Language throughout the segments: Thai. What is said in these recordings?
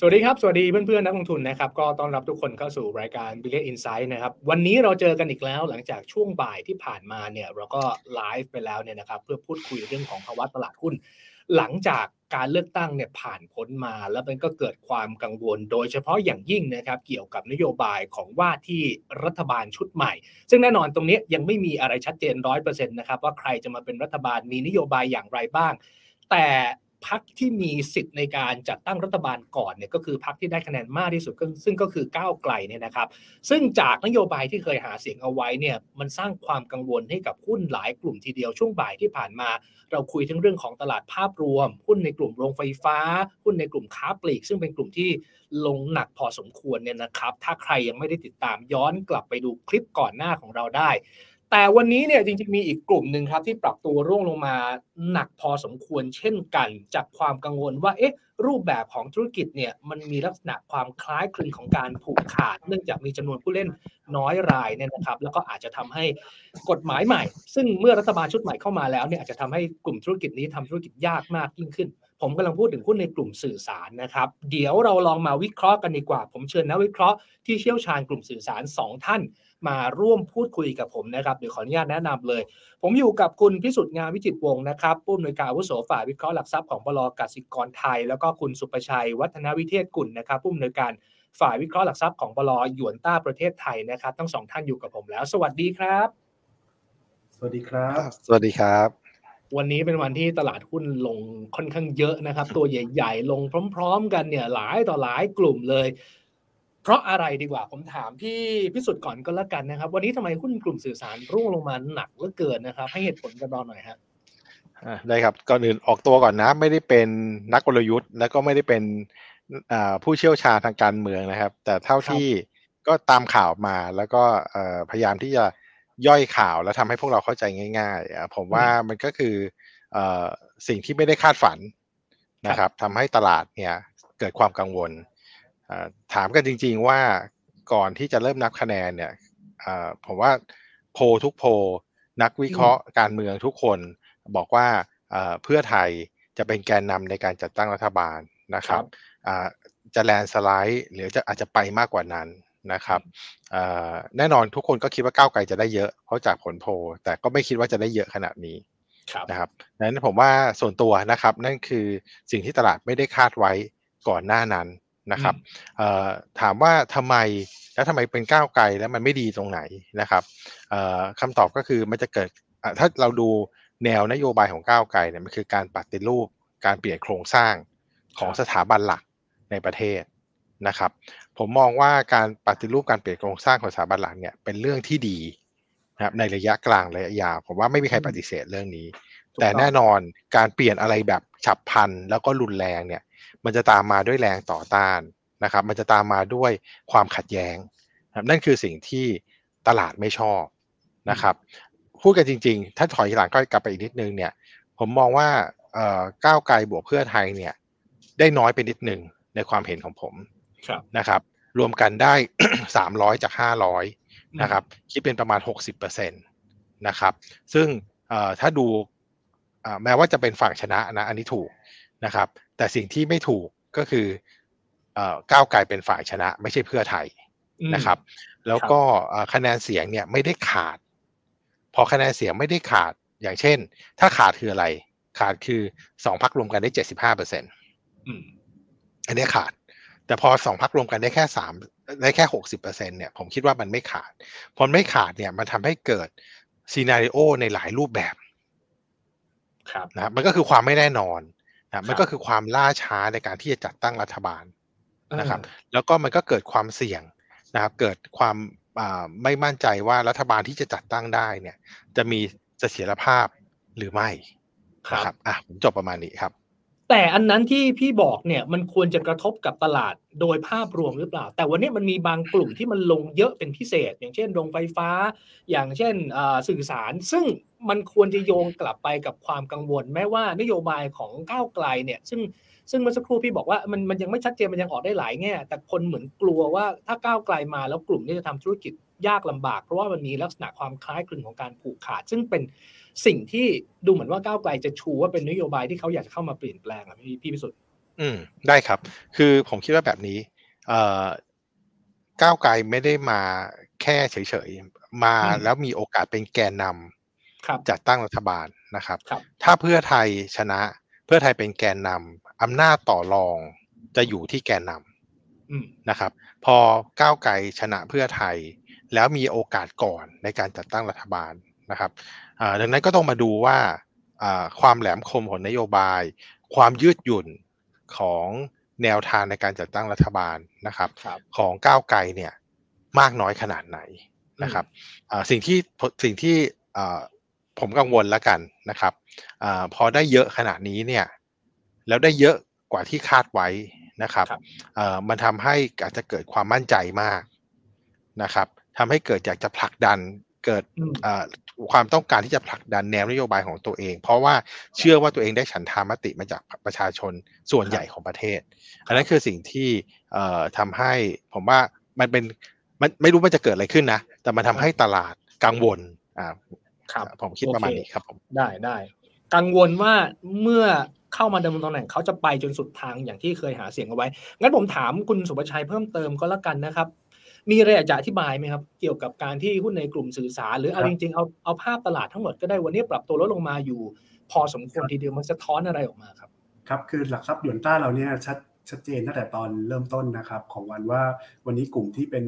สวัสดีครับ สวัสดีเพื่อนๆนักลงทุนนะครับ ก็ต้อนรับทุกคนเข้าสู่รายการ b i l l i o n Insight นะครับ วันนี้เราเจอกันอีกแล้วหลังจากช่วงบ่ายที่ผ่านมาเนี่ยเราก็ไลฟ์ไปแล้วเนี่ยนะครับ เพื่อพูดคุยเรื่องของภาวะตลาดหุ้น หลังจากการเลือกตั้งเนี่ยผ่านพ้นมา แล้วมันก็เกิดความกังวล โดยเฉพาะอย่างยิ่งนะครับเกี่ยวกับนโยบายของว่าที่รัฐบาลชุดใหม่ ซึ่งแน่นอนตรงนี้ยังไม่มีอะไรชัดเจนร้อยเปอร์เซ็นต์นะครับว่าใครจะมาเป็นรัฐบาลมีนโยบายอย่างไรบ้าง แต่ พักที่มีสิทธิ์ในการจัดตั้งรัฐบาลก่อนเนี่ยก็คือพักที่ได้คะแนนมากที่สุดซึ่งก็คือก้าวไกลเนี่ยนะครับ ซึ่งจากนโยบายที่เคยหาเสียงเอาไว้เนี่ยมันสร้างความกังวลให้กับหุ้นหลายกลุ่มทีเดียวช่วงบ่ายที่ผ่านมา เราคุยทั้งเรื่องของตลาดภาพรวม หุ้นในกลุ่มโรงไฟฟ้า หุ้นในกลุ่มค้าปลีก ซึ่งเป็นกลุ่มที่ลงหนักพอสมควรเนี่ยนะครับ ถ้าใครยังไม่ได้ติดตามย้อนกลับไปดูคลิปก่อนหน้าของเราได้ แต่วันนี้เนี่ยจริงๆมีอีกกลุ่มหนึ่งครับ ที่ปรับตัวร่วงลงมาหนักพอสมควรเช่นกัน จากความกังวลว่าเอ๊ะรูปแบบของธุรกิจเนี่ยมันมีลักษณะความคล้ายคลึงของการผูกขาด เนื่องจากมีจำนวนผู้เล่นน้อยรายเนี่ยนะครับ แล้วก็อาจจะทำให้กฎหมายใหม่ ซึ่งเมื่อรัฐบาลชุดใหม่เข้ามาแล้วเนี่ยอาจจะทำให้กลุ่มธุรกิจนี้ทำธุรกิจยากมากยิ่งขึ้น ผมกำลังพูดถึงหุ้นในกลุ่มสื่อสารนะครับ เดี๋ยวเราลองมาวิเคราะห์กันดีกว่า ผมเชิญนักวิเคราะห์ที่เชี่ยวชาญกลุ่มสื่อสาร 2 ท่าน มาร่วมพูดคุยกับผมนะครับเดี๋ยวขออนุญาตแนะนำเลย ผมอยู่กับคุณพิสุทธิ์งานวิจิตวงศ์นะครับผู้อำนวยการวุโสฝ่ายวิเคราะห์หลักทรัพย์ของบลกสิกรไทย แล้วก็คุณสุประชัย วัฒนวิเทศกุลนะครับผู้อำนวยการฝ่ายวิเคราะห์หลักทรัพย์ของบลหยวนต้าประเทศไทยนะครับทั้งสองท่านอยู่กับผมแล้ว สวัสดีครับ สวัสดีครับ สวัสดีครับ วันนี้เป็นวันที่ตลาดหุ้นลงค่อนข้างเยอะนะครับ ตัวใหญ่ ๆ ลงพร้อม ๆ กันเนี่ยหลายต่อหลายกลุ่มเลย เพราะอะไรดีกว่าผมถามพี่พิสุทธิ์ก่อนก็แล้วกันนะครับ วันนี้ทำไมหุ้นกลุ่มสื่อสารร่วงลงมาหนักเหลือเกินนะครับ ให้เหตุผลกันรอหน่อยฮะได้ครับก่อนอื่นออกตัวก่อนนะ ไม่ได้เป็นนักกลยุทธ์ แล้วก็ไม่ได้เป็นผู้เชี่ยวชาญทางการเมืองนะครับ แต่เท่าที่ก็ตามข่าวมาแล้วก็พยายามที่จะย่อยข่าวแล้วทำให้พวกเราเข้าใจง่ายๆผมว่ามันก็คือสิ่งที่ไม่ได้คาดฝันนะครับทำให้ตลาดเนี่ยเกิดความกังวล ถามกันจริง ๆว่าก่อนที่จะเริ่มนับคะแนนเนี่ยผมว่าโพทุกโพนักวิเคราะห์การเมืองทุกคนบอกว่าเพื่อไทยจะเป็นแกนนำในการจัดตั้งรัฐบาลนะครับจะแลนสไลด์หรือจะอาจจะไปมากกว่านั้นนะครับแน่นอนทุกคนก็คิดว่าก้าวไกลจะได้เยอะเพราะจากผลโพแต่ก็ไม่คิดว่าจะได้เยอะขนาดนี้นะครับนั้นผมว่าส่วนตัวนะครับ นั่นคือสิ่งที่ตลาดไม่ได้คาดไว้ก่อนหน้านั้น นะครับถามว่าทำไมแล้วทำไมเป็นก้าวไกลแล้วมันไม่ดีตรงไหนนะครับคำตอบก็คือมันจะเกิดถ้าเราดูแนวนโยบายของก้าวไกลเนี่ยมันคือการปฏิรูปการเปลี่ยนโครงสร้างของสถาบันหลักในประเทศนะครับ ผมมองว่าการปฏิรูปการเปลี่ยนโครงสร้างของสถาบันหลักเนี่ยเป็นเรื่องที่ดีนะครับในระยะกลางระยะยาวผมว่าไม่มีใครปฏิเสธเรื่องนี้ แต่แน่นอนการเปลี่ยนอะไรแบบฉับพลันแล้วก็รุนแรงเนี่ย มันจะตามมาด้วยแรงต่อต้านนะครับ มันจะตามมาด้วยความขัดแย้งนั่นคือสิ่งที่ตลาดไม่ชอบนะครับ พูดกันจริง ๆ ถ้าถอยหลังก็กลับไปอีกนิดนึงเนี่ย ผมมองว่าก้าวไกลบวกเพื่อไทยเนี่ย ได้น้อยไปนิดนึงในความเห็นของผมนะครับ รวมกันได้สามร้อยจากห้าร้อยนะครับ คิดเป็นประมาณหกสิบเปอร์เซ็นตนะครับ ซึ่งถ้าดูแม้ว่าจะเป็นฝั่งชนะนะ อันนี้ถูกนะครับ แต่สิ่งที่ไม่ถูกก็คือก้าวไกลเป็นฝ่ายชนะ ไม่ใช่เพื่อไทยนะครับ แล้วก็คะแนนเสียงเนี่ยไม่ได้ขาด พอคะแนนเสียงไม่ได้ขาดอย่างเช่น ถ้าขาดคืออะไร ขาดคือสองพักรวมกันได้เจ็ดสิบห้าเปอร์เซ็นต์อันนี้ขาด แต่พอสองพักรวมกันได้แค่สามได้แค่หกสิบเปอร์เซ็นเนี่ยผมคิดว่ามันไม่ขาด พอไม่ขาดเนี่ยมันทำให้เกิดซีนารีโอในหลายรูปแบบครับนะมันก็คือความไม่แน่นอน นะมันก็คือความล่าช้าในการที่จะจัดตั้งรัฐบาลนะครับ แล้วก็มันก็เกิดความเสี่ยงนะครับ เกิดความไม่มั่นใจว่ารัฐบาลที่จะจัดตั้งได้เนี่ย จะมีเสถียรภาพหรือไม่ครับอะผมจบประมาณนี้ครับ แต่อันนั้นที่พี่บอกเนี่ยมันควรจะกระทบกับตลาดโดยภาพรวมหรือเปล่า แต่วันนี้มันมีบางกลุ่มที่มันลงเยอะเป็นพิเศษ อย่างเช่นโรงไฟฟ้า อย่างเช่นสื่อสาร ซึ่งมันควรจะโยงกลับไปกับความกังวล แม้ว่านโยบายของก้าวไกลเนี่ยซึ่งซึ่งเมื่อสักครู่พี่บอกว่ามันมันยังไม่ชัดเจนมันยังออกได้หลายแง่แต่คนเหมือนกลัวว่าถ้าก้าวไกลมาแล้วกลุ่มนี้จะทำธุรกิจยากลำบาก เพราะว่ามันมีลักษณะความคล้ายคลึงของการผูกขาด ซึ่งเป็น สิ่งที่ดูเหมือนว่าก้าวไกลจะชูว่าเป็นนโยบายที่เขาอยากจะเข้ามาเปลี่ยนแปลงอะพี่พี่พิสุทธิ์อืมได้ครับ คือผมคิดว่าแบบนี้ เอ่อก้าวไกลไม่ได้มาแค่เฉยๆ มาอืมแล้วมีโอกาสเป็นแกนนำครับจัดตั้งรัฐบาลนะครับครับถ้าเพื่อไทยชนะ เพื่อไทยเป็นแกนนำอำนาจต่อรองจะอยู่ที่แกนนำอืมนะครับ พอก้าวไกลชนะเพื่อไทย แล้วมีโอกาสก่อนในการจัดตั้งรัฐบาล นะครับอ่าดังนั้นก็ต้องมาดูว่าอ่าความแหลมคมของนโยบาย ความยืดหยุ่นของแนวทางในการจัดตั้งรัฐบาลนะครับครับของก้าวไกลเนี่ยมากน้อยขนาดไหนนะครับอ่าสิ่งที่สิ่งที่อ่าผมกังวลแล้วกันนะครับอาพอได้เยอะขนาดนี้เนี่ยแล้วได้เยอะกว่าที่คาดไว้นะครับครับเอ่อมันทำให้อาจจะเกิดความมั่นใจมากนะครับทำให้เกิดอยากจะผลักดันเกิดอืมเอ่อ ความต้องการที่จะผลักดันแนวนโยบายของตัวเอง เพราะว่าเชื่อว่าตัวเองได้ฉันทามติมาจากประชาชนส่วนใหญ่ของประเทศ อันนั้นคือสิ่งที่เอ่อทำให้ผมว่ามันเป็นมันไม่รู้มันจะเกิดอะไรขึ้นนะ แต่มันทำให้ตลาดกังวลอ่าครับผมคิดโอเคประมาณนี้ครับผมได้ได้กังวลว่าเมื่อเข้ามาดำรงตำแหน่งเขาจะไปจนสุดทางอย่างที่เคยหาเสียงเอาไว้ งั้นผมถามคุณสุภชัยเพิ่มเติมก็แล้วกันนะครับ มีอะไรอยากจะอธิบายไหมครับ เกี่ยวกับการที่หุ้นในกลุ่มสื่อสาร หรือเอาครับจริงๆเอาเอาภาพตลาดทั้งหมดก็ได้วันนี้ปรับตัวลดลงมาอยู่ พอสมควรทีเดียวมันสะท้อนอะไรออกมาครับ ครับคือหลักทรัพย์หยวนต้าเราเนี่ยชัดชัดเจนตั้งแต่ตอนเริ่มต้นนะครับ ของวันว่าวันนี้กลุ่มที่เป็น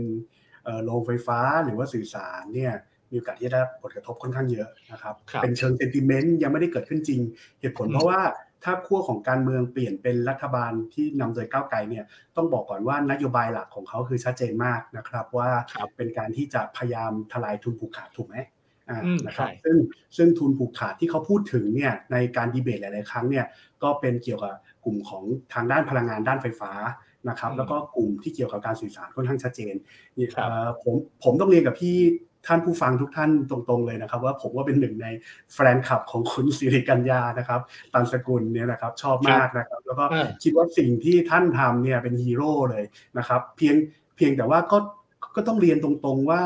เอ่อโรงไฟฟ้าหรือว่าสื่อสารเนี่ย มีโอกาสที่จะได้ผลกระทบค่อนข้างเยอะนะครับครับเป็นเชิงเซนติเมนต์ยังไม่ได้เกิดขึ้นจริง เหตุผลอืมเพราะว่าถ้าขั้วของการเมืองเปลี่ยนเป็นรัฐบาลที่นำโดยก้าวไกลเนี่ยต้องบอกก่อนว่านโยบายหลักของเขาคือชัดเจนมากนะครับว่าครับเป็นการที่จะพยายามทลายทุนผูกขาดถูกไหมอ่าอืมนะครับใช่ซึ่งซึ่งทุนผูกขาดที่เขาพูดถึงเนี่ยในการดีเบตหลาย ๆ ครั้งเนี่ยก็เป็นเกี่ยวกับกลุ่มของทางด้านพลังงานด้านไฟฟ้านะครับอืมแล้วก็กลุ่มที่เกี่ยวกับการสื่อสารค่อนข้างชัดเจนนี่ครับเอ่อผมผมต้องเรียนกับพี่ ท่านผู้ฟังทุกท่านตรงๆเลยนะครับ ว่าผมว่าเป็นหนึ่งในแฟนคลับของคุณสิริกัญญานะครับตันสกุลเนี่ยนะครับชอบมากนะครับ แล้วก็อ่าคิดว่าสิ่งที่ท่านทำเนี่ยเป็นฮีโร่เลยนะครับเพียงเพียงแต่ว่าก็ก็ต้องเรียนตรงๆว่า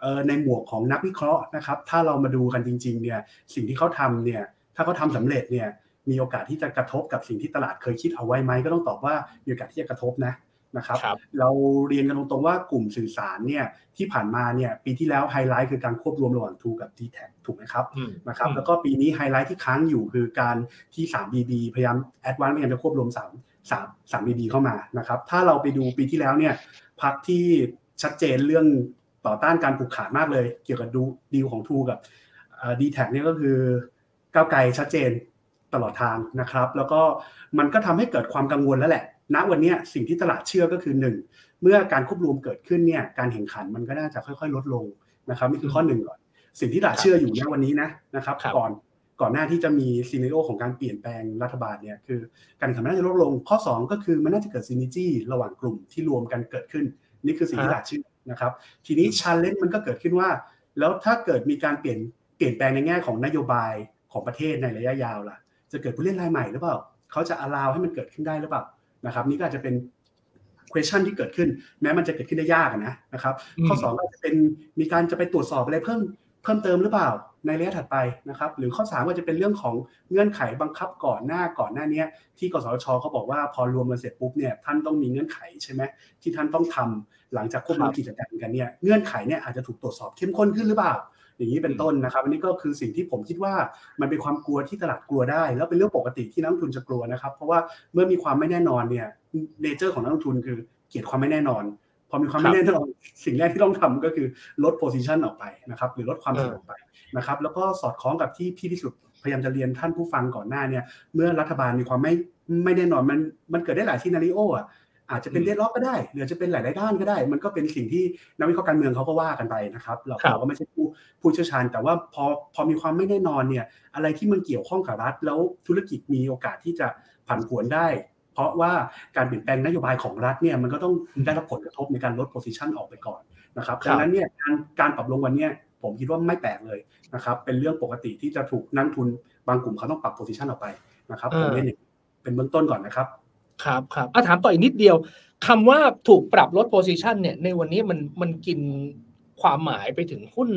เอ่อในหมวกของนักวิเคราะห์นะครับ ถ้าเรามาดูกันจริงๆเนี่ยสิ่งที่เขาทำเนี่ยถ้าเขาทำสำเร็จเนี่ยมีโอกาสที่จะกระทบกับสิ่งที่ตลาดเคยคิดเอาไว้ไหมก็ต้องตอบว่ามีโอกาสที่จะกระทบนะ นะครับครับเราเรียนกันตรงๆว่ากลุ่มสื่อสารเนี่ยที่ผ่านมาเนี่ยปีที่แล้วไฮไลท์คือการควบรวมระหว่าง t ูกับ d t แทถูกไหมครับอืมนะครับอืมแล้วก็ปีนี้ไฮไลท์ที่ค้างอยู่คือการที่ 3BB พยายาม Advance พยายามจะควบรวม 3 3 3BB เข้ามานะครับถ้าเราไปดูปีที่แล้วเนี่ยพรรคที่ชัดเจนเรื่องต่อต้านการผูกขาดมากเลย เกี่ยวกับดูดีลของทูกับดีแท็เนี่ยก็คือก้าวไกลชัดเจนตลอดทางนะครับ แล้วก็มันก็ทำให้เกิดความกังวลแล้วแหละ ณวันเนี้ยสิ่งที่ตลาดเชื่อก็คือหนึ่งเมื่อการควบรวมเกิดขึ้นเนี่ยการแข่งขันมันก็น่าจะค่อยๆ ลดลงนะครับนี่คือข้อหนึ่งก่อน สิ่งที่ตลาดเชื่ออยู่ณวันนี้นะนะครับครับก่อนก่อนหน้าที่จะมีซีเนโอของการเปลี่ยนแปลงรัฐบาลเนี่ยคือการแข่งขันมันน่าจะลดลง ข้อ 2 ก็คือมันน่าจะเกิดซีนิจี้ระหว่างกลุ่มที่รวมกันเกิดขึ้น นี่คือสิ่งที่ตลาดเชื่อนะครับทีนี้ชันเลนมันก็เกิดขึ้นว่า แล้วถ้าเกิดมีการเปลี่ยนเปลี่ยนแปลงในแง่ของนโยบายของประเทศในระยะยาวล่ะ จะเกิดผู้เล่นรายใหม่หรือเปล่าเขาจะ allow ให้มันเกิดขึ้นได้หรือเปล่า นะครับนี่ก็อาจจะเป็น question ที่เกิดขึ้น แม้มันจะเกิดขึ้นได้ยากอะนะนะครับ ข้อ2ก็จะเป็นมีการจะไปตรวจสอบอะไรเพิ่มเพิ่มเติมหรือเปล่าในระยะถัดไปนะครับ หรือข้อ3ก็จะเป็นเรื่องของเงื่อนไขบังคับก่อนหน้าก่อนหน้าเนี้ยที่กสทชเขาบอกว่าพอรวมกันเสร็จปุ๊บเนี่ยท่านต้องมีเงื่อนไขใช่ไหมที่ท่านต้องทำหลังจากควบรวมกิจการกันเนี่ยเงื่อนไขเนี่ยอาจจะถูกตรวจสอบเข้มข้นขึ้นหรือเปล่า อย่างนี้เป็นต้นนะครับอันนี้ก็คือสิ่งที่ผมคิดว่ามันเป็นความกลัวที่ตลาดกลัวได้ แล้วเป็นเรื่องปกติที่นักลงทุนจะกลัวนะครับ เพราะว่าเมื่อมีความไม่แน่นอนเนี่ย nature ของนักลงทุนคือเกลียดความไม่แน่นอนพอมีความไม่แน่นอนสิ่งแรกที่ต้องทำก็คือลด position ออกไปนะครับหรือลดความเสี่ยงออกไปนะครับแล้วก็สอดคล้องกับที่พี่พิสุทธิ์พยายามจะเรียนท่านผู้ฟังก่อนหน้าเนี่ยเมื่อรัฐบาลมีความไม่ไม่แน่นอนมันมันเกิดได้หลาย scenario อะ อาจจะเป็น deadlock ก็ได้หรืออาจจะเป็นหลาย ๆ ด้านก็ได้ มันก็เป็นสิ่งที่นักวิเคราะห์การเมืองเขาก็ว่ากันไปนะครับเราครับเราก็ไม่ใช่ผู้ผู้เชี่ยวชาญ แต่ว่าพอพอมีความไม่แน่นอนเนี่ยอะไรที่มันเกี่ยวข้องกับรัฐ แล้วธุรกิจมีโอกาสที่จะผันผวนได้ เพราะว่าการเปลี่ยนแปลงนโยบายของรัฐเนี่ยมันก็ต้องได้รับผลกระทบในการลด position ออกไปก่อนนะครับครับดังนั้นเนี่ยการการปรับลงวันเนี้ยผมคิดว่าไม่แปลกเลยนะครับเป็นเรื่องปกติที่จะถูกนักลงทุนบางกลุ่มเขาต้องปรับ position ออกไปนะครับผมเรียนอย่างนี้เป็นเบื้องต้นก่อนนะครับ ครับครับอะถามต่ออีกนิดเดียวคำว่าถูกปรับลด position เนี่ยในวันนี้มันมันกินความหมายไปถึงหุ้น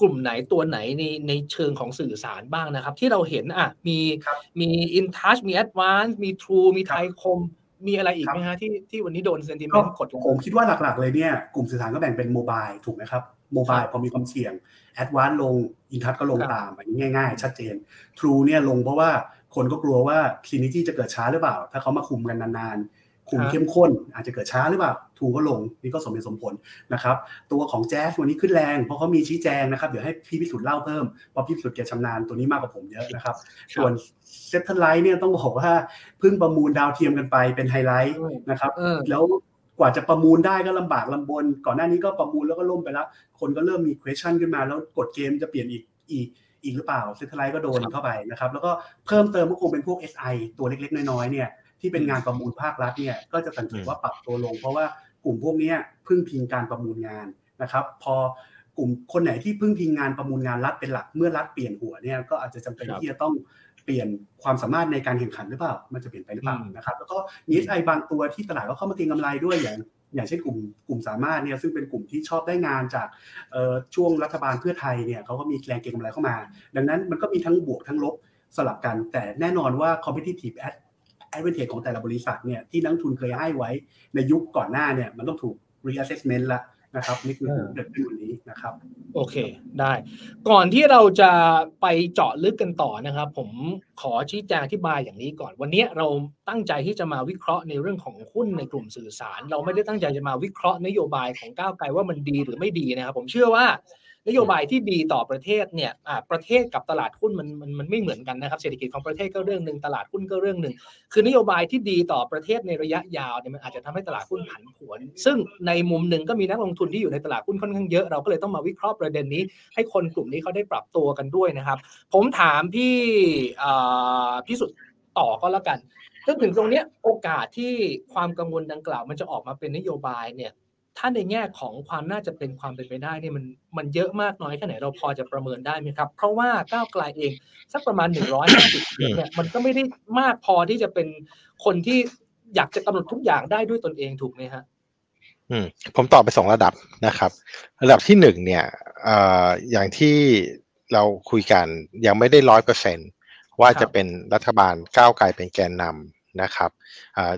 กลุ่มไหนตัวไหนในในเชิงของสื่อสารบ้างนะครับ ที่เราเห็นอะมีครับมี InTouch มี Advance มี True มีไทยคม มีอะไรอีกไหมฮะที่ที่วันนี้โดน sentiment กดลงผมคิดว่าหลักๆเลยเนี่ยกลุ่มสื่อสารก็แบ่งเป็น mobile ถูกไหมครับmobile พอมีความเสี่ยง Advance ลงอินทัชก็ลงตามอันนี้ง่าย ๆ ชัดเจน True เนี่ยลงเพราะว่า คนก็กลัวว่า synergy จะเกิดช้าหรือเปล่า ถ้าเขามาคุมกันนานๆ คุมเข้มข้น อาจจะเกิดช้าหรือเปล่า True ก็ลง นี่ก็สมเหตุสมผลนะครับ ตัวของ JAS วันนี้ขึ้นแรง เพราะเขามีชี้แจงนะครับ เดี๋ยวให้พี่พิสุทธิ์เล่าเพิ่ม เพราะพี่พิสุทธิ์แกชำนาญตัวนี้มากกว่าผมเยอะนะครับ ส่วน satellite เนี่ยต้องบอกว่าเพิ่งประมูลดาวเทียมกันไปเป็นไฮไลท์นะครับ แล้วกว่าจะประมูลได้ก็ลำบากลำบน ก่อนหน้านี้ก็ประมูลแล้วก็ล่มไปแล้ว คนก็เริ่มมี question ขึ้นมา แล้วกฎเกมจะเปลี่ยนอีกอีก อีกหรือเปล่า satellite ก็โดนเข้าไปนะครับ แล้วก็เพิ่มเติมก็คงเป็นพวก SI ตัวเล็กๆ น้อยๆเนี่ยที่เป็นงานประมูลภาครัฐเนี่ยก็จะสังเกตว่าปรับตัวลง เพราะว่ากลุ่มพวกนี้พึ่งพิงการประมูลงานนะครับ พอกลุ่มคนไหนที่พึ่งพิงงานประมูลงานรัฐเป็นหลักเมื่อรัฐเปลี่ยนหัวเนี่ยก็อาจจะจำเป็นที่จะต้องเปลี่ยนความสามารถในการแข่งขันหรือเปล่า มันจะเปลี่ยนไปหรือเปล่านะครับ แล้วก็มีไอบางตัวที่ตลาดก็เข้ามาเก็งกำไรด้วยอย่าง อย่างเช่นกลุ่มกลุ่มสามารถเนี่ยซึ่งเป็นกลุ่มที่ชอบได้งานจากช่วงรัฐบาลเพื่อไทยเนี่ยเขาก็มีแรงเก็งกำไรเข้ามา ดังนั้นมันก็มีทั้งบวกทั้งลบสลับกัน แต่แน่นอนว่า competitive advantage ของแต่ละบริษัทเนี่ยที่นักทุนเคยให้ไว้ในยุคก่อนหน้าเนี่ยมันต้องถูก reassessment ละ นะครับนี่คือเกิดขึ้นวันนี้นะครับ โอเคได้ ก่อนที่เราจะไปเจาะลึกกันต่อนะครับ ผมขอชี้แจงอธิบายอย่างนี้ก่อน วันนี้เราตั้งใจที่จะมาวิเคราะห์ในเรื่องของหุ้นในกลุ่มสื่อสาร เราไม่ได้ตั้งใจจะมาวิเคราะห์นโยบายของก้าวไกลว่ามันดีหรือไม่ดีนะครับ ผมเชื่อว่า นโยบายที่ดีต่อประเทศเนี่ยประเทศกับตลาดหุ้นมันมันมันไม่เหมือนกันนะครับเศรษฐกิจของประเทศก็เรื่องหนึ่งตลาดหุ้นก็เรื่องหนึ่งคือนโยบายที่ดีต่อประเทศในระยะยาวเนี่ยมันอาจจะทำให้ตลาดหุ้นผันผวน ซึ่งในมุมหนึ่งก็มีนักลงทุนที่อยู่ในตลาดหุ้นค่อนข้างเยอะเราก็เลยต้องมาวิเคราะห์ประเด็นนี้ ให้คนกลุ่มนี้เขาได้ปรับตัวกันด้วยนะครับ ผมถามพี่พี่สุดต่อก็แล้วกันจนถึงตรงนี้โอกาสที่ความกังวลดังกล่าว มันจะออกมาเป็นนโยบายเนี่ย ถ้าในแง่ของความน่าจะเป็นความเป็นไปได้เนี่ยมันมันเยอะมากน้อยแค่ไหนเราพอจะประเมินได้ไหมครับ เพราะว่าก้าวไกลเองสักประมาณหนึ่งร้อยห้าสิบเนี่ยมันก็ไม่ได้มากพอที่จะเป็นคนที่อยากจะกำหนดทุกอย่างได้ด้วยตนเองถูกไหมฮะอืมผมตอบไปสองระดับนะครับ ระดับที่หนึ่งเนี่ยเอ่ออย่างที่เราคุยกันยังไม่ได้ร้อยเปอร์เซ็นว่าจะเป็นรัฐบาลก้าวไกลเป็นแกนนำนะครับ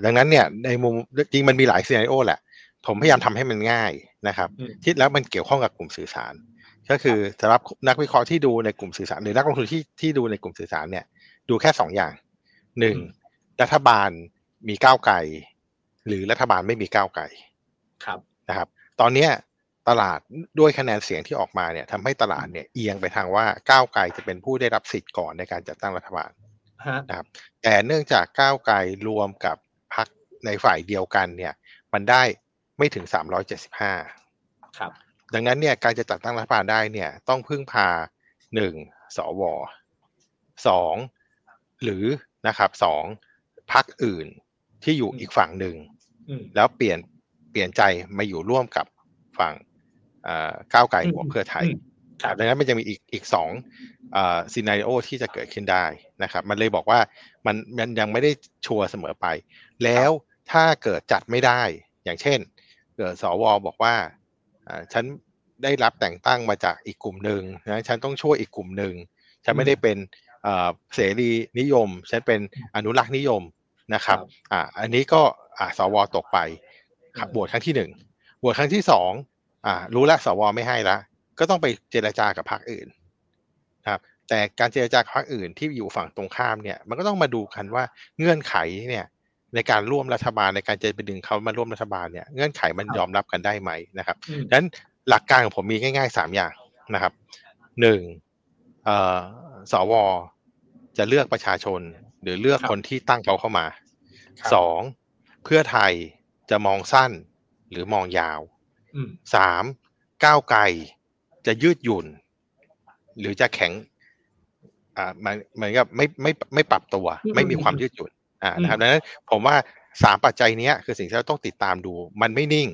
ดังนั้นเนี่ยในมุมจริงมันมีหลายซีนารีโอแหละ ผมพยายามทำให้มันง่ายนะครับที่แล้วมันเกี่ยวข้องกับกลุ่มสื่อสาร ก็คือสำหรับนักวิเคราะห์ที่ดูในกลุ่มสื่อสาร หรือนักลงทุนที่ที่ดูในกลุ่มสื่อสารเนี่ย ดูแค่สองอย่างหนึ่งรัฐบาลมีก้าวไกลหรือรัฐบาลไม่มีก้าวไกลครับนะครับ ตอนเนี้ยตลาดด้วยคะแนนเสียงที่ออกมาเนี่ยทำให้ตลาดเนี่ยเอียงไปทางว่าก้าวไกลจะเป็นผู้ได้รับสิทธิ์ก่อนในการจัดตั้งรัฐบาลนะครับ แต่เนื่องจากก้าวไกลรวมกับพรรคในฝ่ายเดียวกันเนี่ย มันได้ ไม่ถึง 375 ครับ ดังนั้นเนี่ยการจะจัดตั้งรัฐบาลได้เนี่ยต้องพึ่งพา 1. สว 2. หรือนะครับสองพักอื่นที่อยู่อีกฝั่งหนึ่ง แล้วเปลี่ยนเปลี่ยนใจมาอยู่ร่วมกับฝั่งก้าวไกลหัวเพื่อไทยดังนั้นมันจะมีอีกอีกสองซีนารีโอที่จะเกิดขึ้นได้นะครับ มันเลยบอกว่ามันมันยังไม่ได้ชัวร์เสมอไป แล้วถ้าเกิดจัดไม่ได้ อย่างเช่น เกิดสวบอกว่าฉันได้รับแต่งตั้งมาจากอีกกลุ่มหนึ่งนะฉันต้องช่วยอีกกลุ่มหนึ่งฉันไม่ได้เป็นเสรีนิยม ฉันเป็นอนุรักษ์นิยมนะครับอ่าอันนี้ก็อ่าสวตกไปครับบวชครั้งที่หนึ่งบวชครั้งที่สองอ่ารู้แล้วสวไม่ให้ละก็ต้องไปเจรจากับพรรคอื่นครับแต่การเจรจากับพรรคอื่นที่อยู่ฝั่งตรงข้ามเนี่ยมันก็ต้องมาดูกันว่าเงื่อนไขเนี่ย ในการร่วมรัฐบาลในการจะไปดึงเขามาร่วมรัฐบาลเนี่ยเงื่อนไขมันยอมรับกันได้ไหมนะครับดังนั้นหลักการของผมมีง่ายๆสามอย่างนะครับหนึ่งสวจะเลือกประชาชน หรือเลือกคนที่ตั้งเขาเข้ามาสองเพื่อไทยจะมองสั้นหรือมองยาวสามก้าวไกลจะยืดหยุ่น หรือจะแข็งอ่ามันเหมือนกับไม่ไม่ไม่ปรับตัว ไม่มีความยืดหยุ่น อ่านะครับดังนั้นผมว่าสามปัจจัยนี้คือสิ่งที่เราต้องติดตามดู มันไม่นิ่ง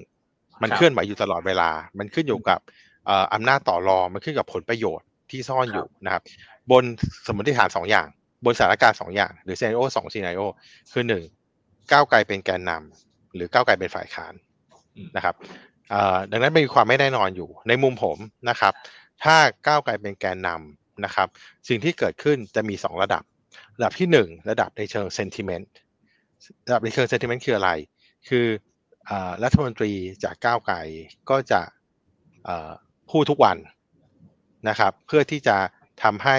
มันเคลื่อนไหวอยู่ตลอดเวลา มันขึ้นอยู่กับอำนาจต่อรองมันขึ้นกับผลประโยชน์ที่ซ่อนอยู่นะครับ บนสมมติฐานสองอย่าง บนสถานการณ์สองอย่าง หรือซีนารีโอสองซีนารีโอคือหนึ่งก้าวไกลเป็นแกนนำหรือก้าวไกลเป็นฝ่ายค้านนะครับดังนั้นมีความไม่แน่นอนอยู่ ในมุมผมนะครับ ถ้าก้าวไกลเป็นแกนนำนะครับ สิ่งที่เกิดขึ้นจะมีสองระดับ ระดับที่หนึ่งระดับในเชิงเซนติเมนต์ระดับ recurring sentiment คืออะไร คือรัฐมนตรีจากก้าวไกลก็จะพูดทุกวันนะครับเพื่อที่จะทำให้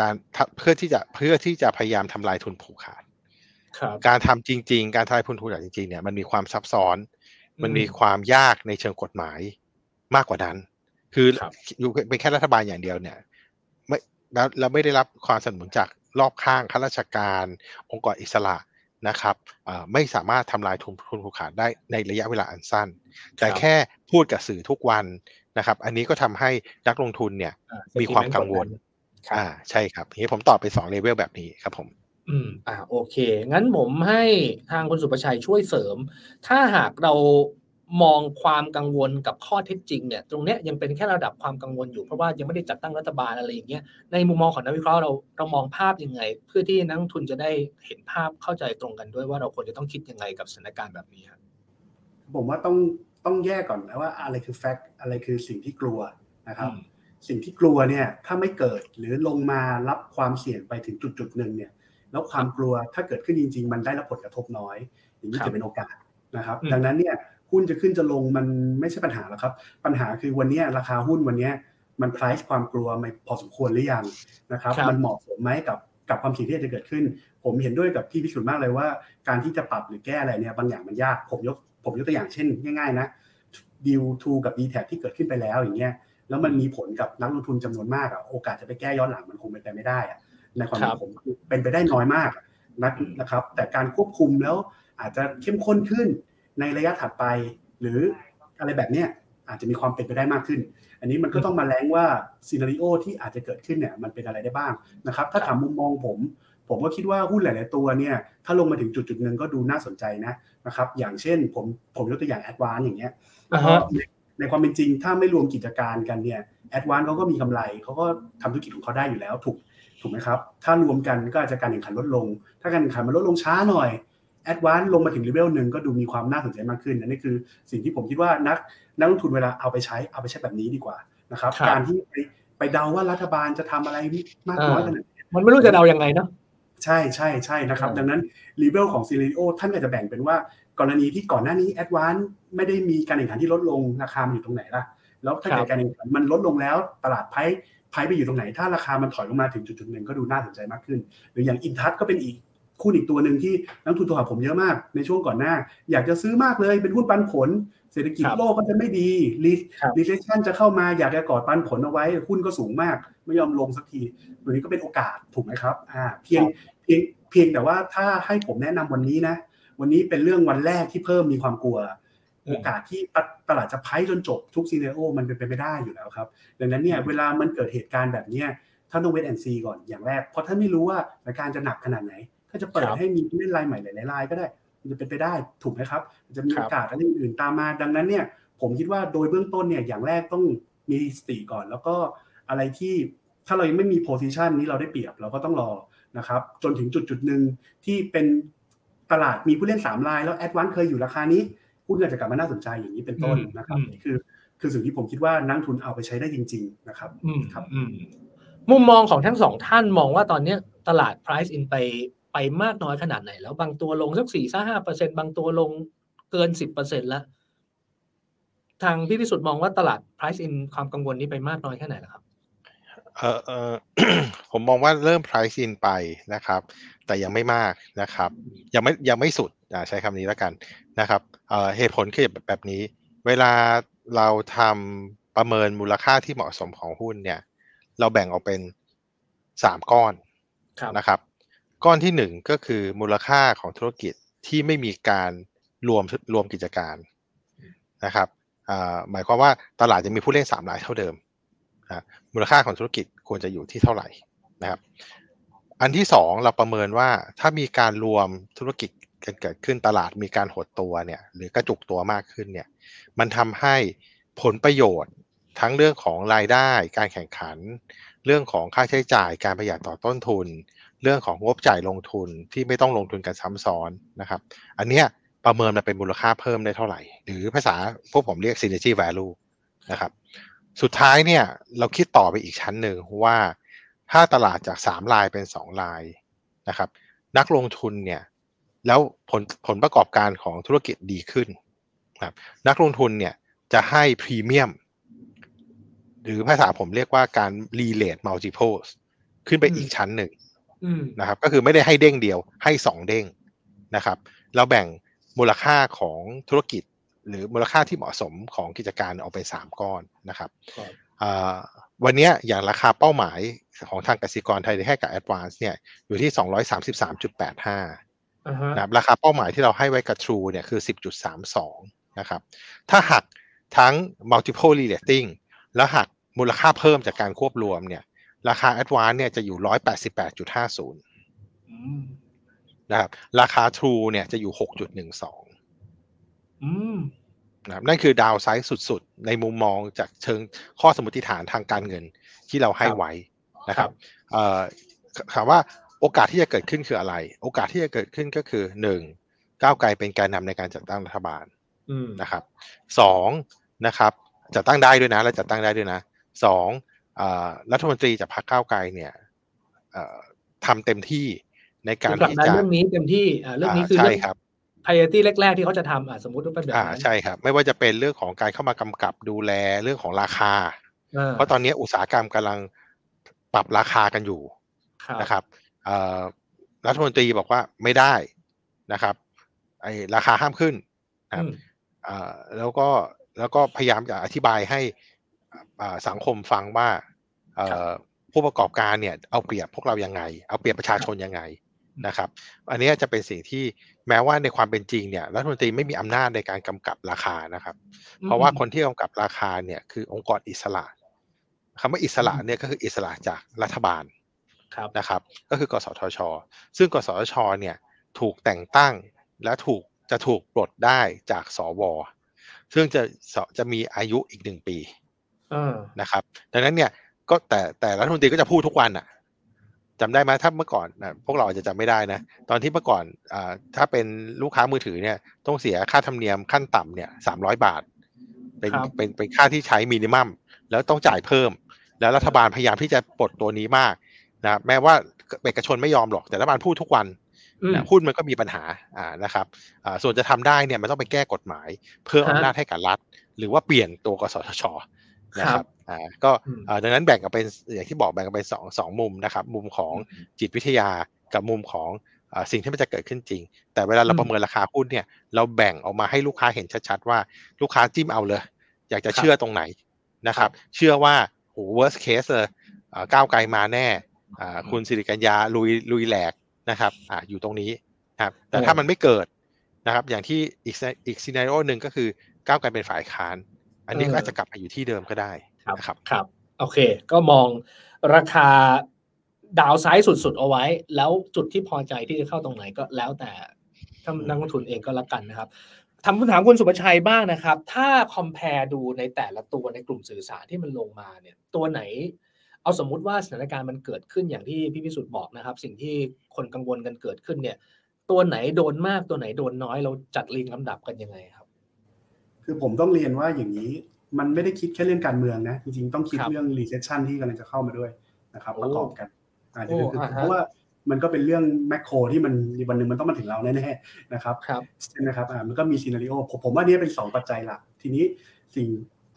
การเพื่อที่จะเพื่อที่จะพยายามทำลายทุนผูกขาดการทำจริง ๆ การทำลายทุนผูกขาดจริงๆเนี่ยมันมีความซับซ้อน มันมีความยากในเชิงกฎหมายมากกว่านั้น คืออยู่เป็นแค่รัฐบาลอย่างเดียวเนี่ยไม่ แล้วเราไม่ได้รับความสนับสนุนจากรอบข้างข้าราชการ องค์กรอิสระนะครับไม่สามารถทำลายทุนทุนผูกขาดได้ในระยะเวลาอันสั้น แต่แค่พูดกับสื่อทุกวันนะครับ อันนี้ก็ทำให้นักลงทุนเนี่ยมีความกังวลอ่าใช่ครับทีนี้ผมตอบไปสองเลเวลแบบนี้ครับผม อืมอ่าโอเค งั้นผมให้ทางคุณสุประชัยช่วยเสริม ถ้าหากเรา มองความกังวลกับข้อเท็จจริงเนี่ยตรงเนี้ยยังเป็นแค่ระดับความกังวลอยู่เพราะว่ายังไม่ได้จัดตั้งรัฐบาลอะไรอย่างเงี้ยในมุมมองของนักวิเคราะห์เราเรามองภาพยังไง เพื่อที่นักทุนจะได้เห็นภาพเข้าใจตรงกันด้วยว่าเราควรจะต้องคิดยังไงกับสถานการณ์แบบนี้ครับผมว่าต้องต้องแยกก่อนนะว่าอะไรคือแฟกต์อะไรคือสิ่งที่กลัวนะครับ สิ่งที่กลัวเนี่ยถ้าไม่เกิดหรือลงมารับความเสี่ยงไปถึงจุดจุดหนึ่งเนี่ย แล้วความกลัวถ้าเกิดขึ้นจริง ๆ มันได้รับผลกระทบน้อยอย่างนี้จะเป็นโอกาสนะครับ ดังนั้นเนี่ย หุ้นจะขึ้นจะลงมันไม่ใช่ปัญหาหรอกครับ ปัญหาคือวันนี้ราคาหุ้นวันนี้มัน price ความกลัวไม่พอสมควรหรือยังนะครับ มันเหมาะสมไหมกับกับความเสี่ยงที่จะเกิดขึ้น ผมเห็นด้วยกับพี่พิสุทธิ์มากเลยว่า การที่จะปรับหรือแก้อะไรเนี่ยบางอย่างมันยากผมยกผมยกตัวอย่างเช่นง่ายๆนะดีลทูกับ d t แทที่เกิดขึ้นไปแล้วอย่างเงี้ยแล้วมันมีผลกับนักลงทุนจำนวนมากอะโอกาสจะไปแก้ย้อนหลังมันคงเป็นไปไม่ได้อะในความเห็นผมเป็นไปได้น้อยมากนะครับ แต่การควบคุมแล้วอาจจะเข้มข้นขึ้น ในระยะถัดไป หรืออะไรแบบเนี้ยอาจจะมีความเป็นไปได้มากขึ้น อันนี้มันก็ต้องมาแล้งว่า scenario ที่อาจจะเกิดขึ้นเนี่ยมันเป็นอะไรได้บ้างนะครับ ถ้าถามมุมมองผม ผมก็คิดว่าหุ้นหลาย ๆ ตัวเนี่ย ถ้าลงมาถึงจุดจุดหนึ่งก็ดูน่าสนใจนะนะครับ อย่างเช่นผมผมยกตัวอย่าง ADVANC อย่างเงี้ยเพราะในความเป็นจริงถ้าไม่รวมกิจการกันเนี่ยADVANC เขาก็มีกำไรเขาก็ทำธุรกิจของเขาได้อยู่แล้วถูกถูกไหมครับ ถ้ารวมกันก็อาจจะการแข่งขันลดลง ถ้าการแข่งขันมันลดลงช้าหน่อย ADVANC ลงมาถึง level หนึ่งก็ดูมีความน่าสนใจมากขึ้นนี่คือสิ่งที่ผมคิดว่านักนักลงทุนเวลาเอาไปใช้เอาไปใช้แบบนี้ดีกว่านะครับ การที่ไปไปเดาว่ารัฐบาลจะทำอะไรมากน้อยขนาดมันไม่รู้จะเดายังไงเนาะใช่ใช่ใช่นะครับ ดังนั้น level ของ scenario ท่านก็จะแบ่งเป็นว่า กรณีที่ก่อนหน้านี้ ADVANCไม่ได้มีการแข่งขันที่ลดลงราคามันอยู่ตรงไหนล่ะ แล้วถ้าเกิดการแข่งขันมันลดลงแล้วตลาดไพ่ไพ่ไปอยู่ตรงไหน ถ้าราคามันถอยลงมาถึงจุดๆหนึ่งก็ดูน่าสนใจมากขึ้น หรืออย่างอินทัศก็เป็นอีก หุ้นอีกตัวหนึ่งที่นักลงทุนโทรหาผมเยอะมากในช่วงก่อนหน้า อยากจะซื้อมากเลยเป็นหุ้นปันผล เศรษฐกิจโลกก็จะไม่ดี re recession จะเข้ามาอยากจะกอดปันผลเอาไว้ หุ้นก็สูงมาก ไม่ยอมลงสักทีตัวนี้ก็เป็นโอกาสถูกไหมครับอ่าเพียงเพียงเพียงแต่ว่าถ้าให้ผมแนะนำวันนี้นะ วันนี้เป็นเรื่องวันแรกที่เพิ่งมีความกลัว โอกาสที่ตลาดจะไพ่จนจบทุก scenario มันเป็นไปไม่ได้อยู่แล้วครับ ดังนั้นเนี่ยเวลามันเกิดเหตุการณ์แบบนี้ท่านต้อง wait and see ก่อนอย่างแรกเพราะท่านไม่รู้ว่าสถานการณ์จะหนักขนาดไหน ก็จะเปิดให้มีเล่นรายใหม่หลายๆรายก็ได้มันจะเป็นไปได้ถูกไหมครับ จะมีโอกาสอะไรอื่นตามมา ดังนั้นเนี่ย ผมคิดว่าโดยเบื้องต้นเนี่ยอย่างแรกต้องมีสติก่อน แล้วก็อะไรที่ถ้าเรายังไม่มี position นี้เราได้เปรียบเราก็ต้องรอนะครับ จนถึงจุดจุดหนึ่งที่เป็นตลาดมีผู้เล่น 3 ราย แล้วแอดวานเคยอยู่ราคานี้หุ้นอาจจะกลับมาน่าสนใจอย่างนี้เป็นต้นนะครับนี่คือ คือสิ่งที่ผมคิดว่านักทุนเอาไปใช้ได้จริง ๆ นะครับครับมุมมองของทั้งสองท่านมองว่าตอนนี้ตลาด price in ไป ไปมากน้อยขนาดไหน แล้วบางตัวลงสักสี่ห้าเปอร์เซ็นบางตัวลงเกินสิบเปอร์เซ็นแล้ว ทางพี่พิสุทธิ์มองว่าตลาด price in ความกังวลนี้ไปมากน้อยแค่ไหนแล้วครับเออเออผมมองว่าเริ่ม price in ไปนะครับ แต่ยังไม่มากนะครับ ยังไม่ยังไม่สุดใช้คำนี้แล้วกันนะครับเเหตุผลคือแบบนี้ เวลาเราทำประเมินมูลค่าที่เหมาะสมของหุ้นเนี่ย เราแบ่งออกเป็นสามก้อนนะครับ ก้อนที่หนึ่งก็คือมูลค่าของธุรกิจที่ไม่มีการรวมรวมกิจการนะครับหมายความว่าตลาดจะมีผู้เล่นสามรายเท่าเดิมนะมูลค่าของธุรกิจควรจะอยู่ที่เท่าไหร่นะครับ อันที่สองเราประเมินว่าถ้ามีการรวมธุรกิจกันเกิดขึ้นตลาดมีการหดตัวเนี่ยหรือกระจุกตัวมากขึ้นเนี่ยมันทำให้ผลประโยชน์ทั้งเรื่องของรายได้ การแข่งขัน เรื่องของค่าใช้จ่ายการประหยัดต่อต้นทุน เรื่องของงบจ่ายลงทุนที่ไม่ต้องลงทุนกันซ้ำซ้อนนะครับ อันเนี้ยประเมินมันเป็นมูลค่าเพิ่มได้เท่าไหร่ หรือภาษาพวกผมเรียก synergy value นะครับ สุดท้ายเนี่ยเราคิดต่อไปอีกชั้นหนึ่งว่าถ้าตลาดจาก 3 ลายเป็น 2 ลายนะครับ นักลงทุนเนี่ยแล้วผลผลประกอบการของธุรกิจดีขึ้นครับนักลงทุนเนี่ยจะให้พรีเมียมหรือภาษาผมเรียกว่าการ relate multiples ขึ้นไปอีกชั้นหนึ่ง นะครับ ก็คือไม่ได้ให้เด้งเดียว ให้สองเด้งนะครับเราแบ่งมูลค่าของธุรกิจ หรือมูลค่าที่เหมาะสมของกิจการออกเป็นสามก้อนนะครับครับอ่าวันเนี้ยอย่างราคาเป้าหมายของทางกสิกรไทยให้กับ Advance เนี่ยอยู่ที่ 233.85อ่าฮะนะครับราคาเป้าหมายที่เราให้ไว้กับ True เนี่ยคือ 10.32 นะครับ ถ้าหักทั้ง multiple relating แล้วหักมูลค่าเพิ่มจากการควบรวมเนี่ย ราคา Advance เนี่ยจะอยู่188.50อืมนะครับ ราคา True เนี่ยจะอยู่6.12อืมนะครับนั่นคือดาวไซส์สุดๆ ในมุมมองจากเชิงข้อสมมติฐานทางการเงินที่เราให้ไว้นะครับเอ่อถามว่าโอกาสที่จะเกิดขึ้นคืออะไร โอกาสที่จะเกิดขึ้นก็คือหนึ่งก้าวไกลเป็นแกนนำในการจัดตั้งรัฐบาลอืมนะครับสองนะครับจัดตั้งได้ด้วยนะ และจัดตั้งได้ด้วยนะสองเอ่อ รัฐมนตรีจากพรรคก้าวไกลเนี่ยเอ่อทำเต็มที่ในการผลักที่ดันจะเรื่องนี้เต็มที่อ่าเรื่องนี้คือใช่เรื่องครับ priority แรก ๆ ที่เขาจะทำอ่าสมมติว่าเป็นแบบอ่านั้นใช่ครับ ไม่ว่าจะเป็นเรื่องของการเข้ามากำกับดูแลเรื่องของราคาอ่าเพราะตอนนี้อุตสาหกรรมกำลังปรับราคากันอยู่ครับนะครับเอ่อรัฐมนตรีบอกว่าไม่ได้นะครับไอราคาห้ามขึ้นนะครับอืมเอ่อแล้วก็แล้วก็พยายามจะอธิบายให้อ่า สังคมฟังว่าเอ่อผู้ประกอบการเนี่ยเอาเปรียบพวกเรายังไง เอาเปรียบประชาชนยังไงนะครับ อันนี้จะเป็นสิ่งที่แม้ว่าในความเป็นจริงเนี่ยรัฐมนตรีไม่มีอำนาจในการกำกับราคานะครับ เพราะว่าคนที่กำกับราคาเนี่ยคือองค์กรอิสระคำว่าอิสระเนี่ยก็คืออิสระจากรัฐบาลครับนะครับ ก็คือกสทช ซึ่งกสทชเนี่ยถูกแต่งตั้งและถูกจะถูกปลดได้จากสวซึ่งจะสจะมีอายุอีกหนึ่งปีอ่า นะครับ ดังนั้นเนี่ยก็แต่แต่รัฐมนตรีก็จะพูดทุกวันอะจำได้ไหมถ้าเมื่อก่อนนะพวกเราอาจจะจำไม่ได้นะ ตอนที่เมื่อก่อนอ่าถ้าเป็นลูกค้ามือถือเนี่ยต้องเสียค่าธรรมเนียมขั้นต่ำเนี่ยสามร้อยบาท เป็นครับเป็นเป็นค่าที่ใช้มินิมัม แล้วต้องจ่ายเพิ่ม แล้วรัฐบาลพยายามที่จะปลดตัวนี้มากนะแม้ว่าเอกชนไม่ยอมหรอกแต่รัฐบาลพูดทุกวันอืมนะหุ้นมันก็มีปัญหาอ่านะครับอ่าส่วนจะทำได้เนี่ยมันต้องไปแก้กฎหมาย เพิ่มฮะอำนาจให้กับรัฐ หรือว่าเปลี่ยนตัวกสทช นะคครัรับบอ่าก็อืมอ่าดังนั้นแบ่งกันเป็นอย่างที่บอกแบ่งกันเป็นสองสองมุมนะครับ มุมของจิตวิทยากับมุมของอ่าสิ่งที่มันจะเกิดขึ้นจริง แต่เวลาเราอืมประเมินราคาหุ้นเนี่ย เราแบ่งออกมาให้ลูกค้าเห็นชัดๆว่าลูกค้าจิ้มเอาเลย อยากจะเชื่อตรงไหนนะครับ เชื่อว่าโห worst case เลยอ่าก้าวไกลมาแน่อ่าคุณสิริกัญญาลุยลุยแหลกนะครับอ่าอยู่ตรงนี้นะครับ แต่ถ้ามันไม่เกิดนะครับ อย่างที่อีกอีกซีนารีโอหนึ่งก็คือก้าวไกลเป็นฝ่ายค้าน อันนี้เออก็อาจจะกลับมาอยู่ที่เดิมก็ได้ครับนะครับครับ โอเค ก็มองราคาดาวไซด์สุดๆ เอาไว้ แล้วจุดที่พอใจที่จะเข้าตรงไหนก็แล้วแต่ถ้านักลงทุนเองก็แล้วกันนะครับทำคำถามคุณสุภชัยบ้างนะครับ ถ้าคอมเพลดูในแต่ละตัวในกลุ่มสื่อสารที่มันลงมาเนี่ยตัวไหน เอาสมมุติว่าสถานการณ์มันเกิดขึ้นอย่างที่พี่พิสุทธิ์บอกนะครับ สิ่งที่คนกังวลกันเกิดขึ้นเนี่ย ตัวไหนโดนมากตัวไหนโดนน้อยเราจัดเรียงลำดับกันยังไงครับ คือผมต้องเรียนว่าอย่างนี้ มันไม่ได้คิดแค่เรื่องการเมืองนะ จริงๆ ต้องคิดครับเรื่อง recession ที่กำลังจะเข้ามาด้วยนะครับโอ้ประกอบกันอาจจะโอ้คืออ่าฮะเพราะว่ามันก็เป็นเรื่องแมคโครที่มันวันหนึ่งมันต้องมาถึงเราแน่ๆนะครับครับใช่ไหมครับอ่ามันก็มีซีนารีโอผมผมว่านี่เป็น 2 ปัจจัยหลัก ทีนี้สิ่ง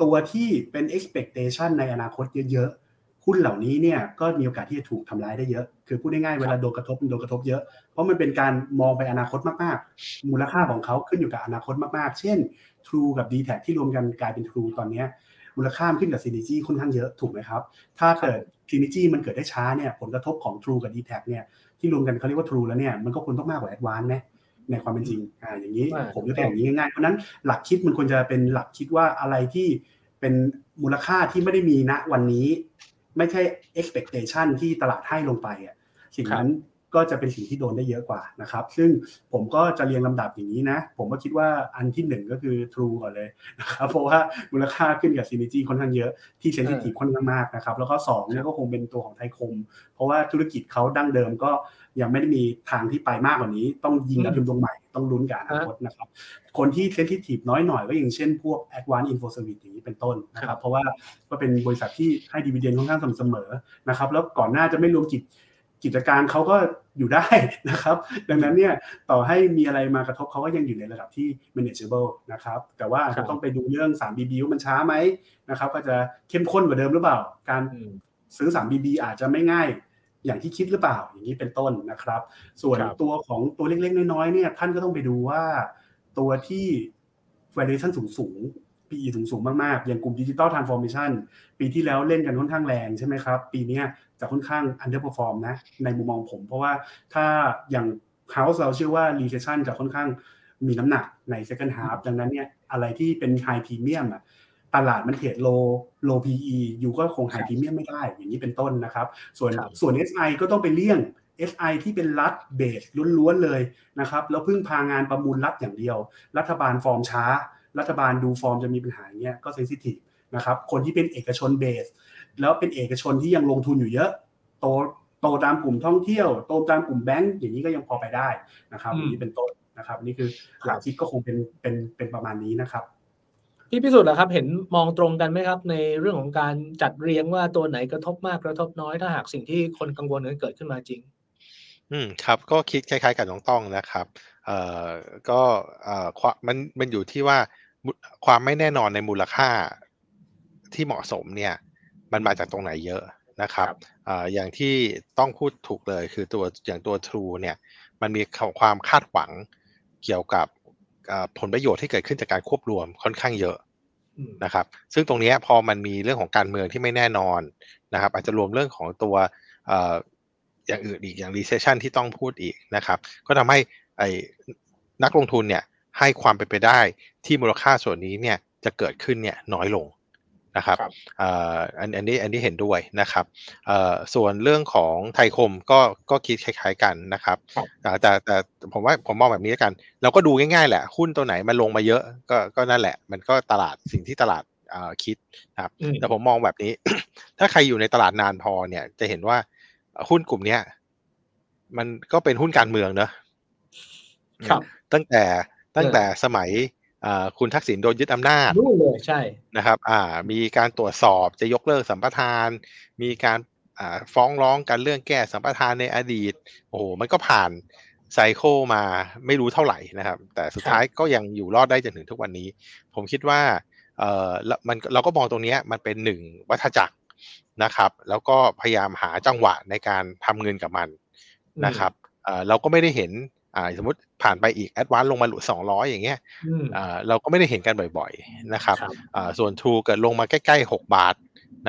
ตัวที่เป็น expectation ในอนาคตเยอะๆหุ้นเหล่านี้เนี่ยก็มีโอกาสที่จะถูกทำร้ายได้เยอะ คือพูดง่ายๆเวลาโดนกระทบมันโดนกระทบเยอะ เพราะมันเป็นการมองไปอนาคตมากๆ มูลค่าของเขาขึ้นอยู่กับอนาคตมากๆ เช่น True กับ d t แทที่รวมกันกลายเป็น True ตอนเนี้ยมูลค่ามันขึ้นกับ Synergy ค่อนข้างเยอะถูกไหมครับ ถ้าเกิด Synergy มันเกิดได้ช้าเนี่ยผลกระทบของ True กับ d t แทเนี่ยที่รวมกันเขาเรียกว่า True แล้วเนี่ยมันก็ควรต้องมากกว่า Advance ไหมในความเป็นจริงอ่าอย่างนี้อ่าผมยกตัวอย่างนี้ง่ายๆเพราะฉะนั้นหลักคิดมันควรจะเป็นหลักคิดว่าอะไรที่เป็นมูลค่าที่ไม่ได้มีณวันนี้ ไม่ใช่ expectation ที่ตลาดให้ลงไปอะสิ่งนั้น ก็จะเป็นสิ่งที่โดนได้เยอะกว่านะครับ ซึ่งผมก็จะเรียงลำดับอย่างนี้นะ ผมก็คิดว่าอันที่หนึ่งก็คือ True ก่อนเลยนะครับ เพราะว่ามูลค่าขึ้นกับ Synergy ค่อนข้างเยอะ ที่เซนซิทีฟค่อนข้างมากนะครับ แล้วก็สองเนี่ยก็คงเป็นตัวของไทยคม เพราะว่าธุรกิจเขาดั้งเดิมก็ยังไม่ได้มีทางที่ไปมากกว่านี้ ต้องยิงกับพิมพ์ตรงใหม่ ต้องลุ้นกับอนาคตนะครับ คนที่เซนซิทีฟน้อยหน่อยก็อย่างเช่นพวก Advanced Info Service อย่างนี้เป็นต้นนะคครัรับบเพราราะว่าก็เป็นบริษัทที่ให้ดีเวเดนค่อนข้างสม่ำเสมอนะครับ แล้วก่อนหน้าจะไม่รวมกิจ กิจการเขาก็อยู่ได้นะครับ ดังนั้นเนี่ยต่อให้มีอะไรมากระทบเขาก็ยังอยู่ในระดับที่ manageable นะครับ แต่ว่าต้องไปดูเรื่อง 3BB ว่ามันช้าไหมนะครับ ก็จะเข้มข้นกว่าเดิมหรือเปล่า การซื้อ 3BB อาจจะไม่ง่ายอย่างที่คิดหรือเปล่าอย่างนี้เป็นต้นนะครับ ส่วนตัวของตัวเล็กๆ น้อยๆเนี่ยท่านก็ต้องไปดูว่าตัวที่ valuation สูงๆ PE สูงสูงมากๆ อย่างกลุ่มดิจิตอลทรานส์ฟอร์เมชันปีที่แล้วเล่นกันค่อนข้างแรงใช่ไหมครับ ปีนี้ จะค่อนข้าง underperform นะในมุมมองผม เพราะว่าถ้าอย่าง House เราเชื่อว่า recession จะค่อนข้างมีน้ำหนักใน second half ดังนั้นเนี่ยอะไรที่เป็น high premium อะตลาดมันเทรด low low PE อยู่ก็คง high premium ไม่ได้อย่างนี้เป็นต้นนะครับ ส่วนส่วน SI ก็ต้องไปเลี่ยง SI ที่เป็นรัฐเบสล้วนๆเลยนะครับ แล้วพึ่งพางานประมูลรัฐอย่างเดียว รัฐบาลฟอร์มช้า รัฐบาลดูฟอร์มจะมีปัญหาเงี้ยก็เซนซิทีฟ นะครับคนที่เป็นเอกชนเบส แล้วเป็นเอกชนที่ยังลงทุนอยู่เยอะ โตโตตามกลุ่มท่องเที่ยวโตตามกลุ่มแบงก์อย่างนี้ก็ยังพอไปได้นะครับนี่เป็นต้นนะครับ นี่คือหลักคิดก็คงเป็นเป็นเป็นประมาณนี้นะครับพี่พิสุทธิ์นะครับเห็นมองตรงกันไหมครับ ในเรื่องของการจัดเรียงว่าตัวไหนกระทบมากกระทบน้อย ถ้าหากสิ่งที่คนกังวลนั้นเกิดขึ้นมาจริง อืมครับ ก็คิดคล้ายๆ กับน้องต้องนะครับเอ่อก็เอ่อความมันมันอยู่ที่ว่าความไม่แน่นอนในมูลค่า ที่เหมาะสมเนี่ยมันมาจากตรงไหนเยอะนะครับออย่างที่ต้องพูดถูกเลยคือตัวอย่างตัว True เนี่ยมันมีความคาดหวังเกี่ยวกับผลประโยชน์ที่เกิดขึ้นจากการควบรวมค่อนข้างเยอะนะครับ ซึ่งตรงนี้พอมันมีเรื่องของการเมืองที่ไม่แน่นอนนะครับ อาจจะรวมเรื่องของตัวอย่างอื่นอีกอย่าง recession ที่ต้องพูดอีกนะครับ ก็ทำให้ไอ้นักลงทุนเนี่ยให้ความเป็นไปได้ที่มูลค่าส่วนนี้เนี่ยจะเกิดขึ้นเนี่ยน้อยลง นะครับอันอันนี้อันนี้เห็นด้วยนะครับส่วนเรื่องของไทยคมก็ก็คิดคล้าย ๆกันนะครับแต่แต่ผมว่าผมมองแบบนี้กัน เราก็ดูง่ายๆแหละ หุ้นตัวไหนมันลงมาเยอะก็ก็นั่นแหละ มันก็ตลาดสิ่งที่ตลาดคิดนะครับ แต่ผมมองแบบนี้ ถ้าใครอยู่ในตลาดนานพอเนี่ย จะเห็นว่าหุ้นกลุ่มเนี้ยมันก็เป็นหุ้นการเมืองเนอะตั้งแต่ตั้งแต่สมัย คุณทักษิณโดนยึดอำนาจรู้เลยใช่นะครับ อ่า มีการตรวจสอบจะยกเลิกสัมปทาน มีการอ่าฟ้องร้องกันเรื่องแก้สัมปทานในอดีต โอ้โห มันก็ผ่านไซโคมาไม่รู้เท่าไหร่นะครับ แต่สุดท้ายก็ยังอยู่รอดได้จนถึงทุกวันนี้ ผมคิดว่า เอ่อมันเราก็มองตรงนี้มันเป็นหนึ่งวัฏจักรนะครับ แล้วก็พยายามหาจังหวะในการทำเงินกับมันนะครับเอ่อเราก็ไม่ได้เห็น อ่าสมมติผ่านไปอีก ADVANC ลงมาหลุดสองร้อยอย่างเงี้ยอ่าเราก็ไม่ได้เห็นกันบ่อยๆนะครับอ่าส่วน True เกิดลงมาใกล้ๆหกบาท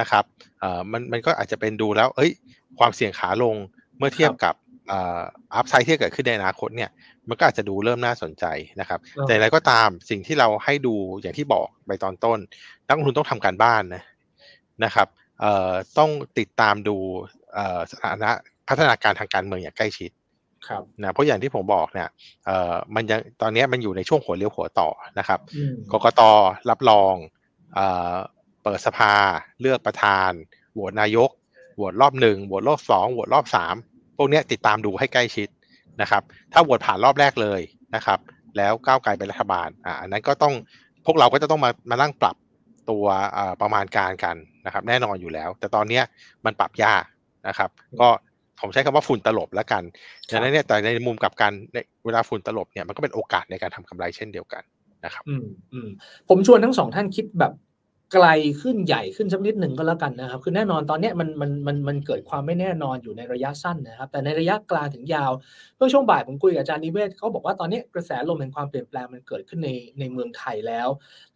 นะครับอ่ามันมันก็อาจจะเป็นดูแล้ว เอ้ย ความเสี่ยงขาลงเมื่อเทียบกับอ่า upside ที่เกิดขึ้นในอนาคตเนี่ยมันก็อาจจะดูเริ่มน่าสนใจนะครับ แต่อะไรก็ตามสิ่งที่เราให้ดูอย่างที่บอกไปตอนต้น นักลงทุนต้องทำการบ้านนะนะครับเอ่อต้องติดตามดูเอ่อสถานะพัฒนาการทางการเมืองอย่างใกล้ชิด ครับนะเพราะอย่างที่ผมบอกเนี่ยเอ่อมันยังตอนนี้มันอยู่ในช่วงหัวเลี้ยวหัวต่อนะครับกกตรับรองเอ่อเปิดสภาเลือกประธานโหวตนายกโหวตรอบหนึ่งโหวตรอบสองโหวตรอบสามพวกนี้ติดตามดูให้ใกล้ชิดนะครับ ถ้าโหวตผ่านรอบแรกเลยนะครับ แล้วก้าวไกลเป็นรัฐบาลอ่าอันนั้นก็ต้องพวกเราก็จะต้องมามานั่งปรับตัวประมาณการกันนะครับ แน่นอนอยู่แล้ว แต่ตอนนี้มันปรับยากนะครับ ก็ ผมใช้คำว่าฝุ่นตลบแล้วกันดังนั้นเนี่ยแต่ในมุมกับการเวลาฝุ่นตลบเนี่ยมันก็เป็นโอกาสในการทำกำไรเช่นเดียวกันนะครับ อืมอืมผมชวนทั้งสองท่านคิดแบบ ไกลขึ้นใหญ่ขึ้นสักนิดหนึ่งก็แล้วกันนะครับ คือแน่นอนตอนนี้มันมันมันมันเกิดความไม่แน่นอนอยู่ในระยะสั้นนะครับ แต่ในระยะกลางถึงยาวเมื่อช่วงบ่ายผมคุยกับอาจารย์นิเวศน์เขาบอกว่าตอนนี้กระแสลมแห่งความเปลี่ยนแปลงมันเกิดขึ้นในในเมืองไทยแล้ว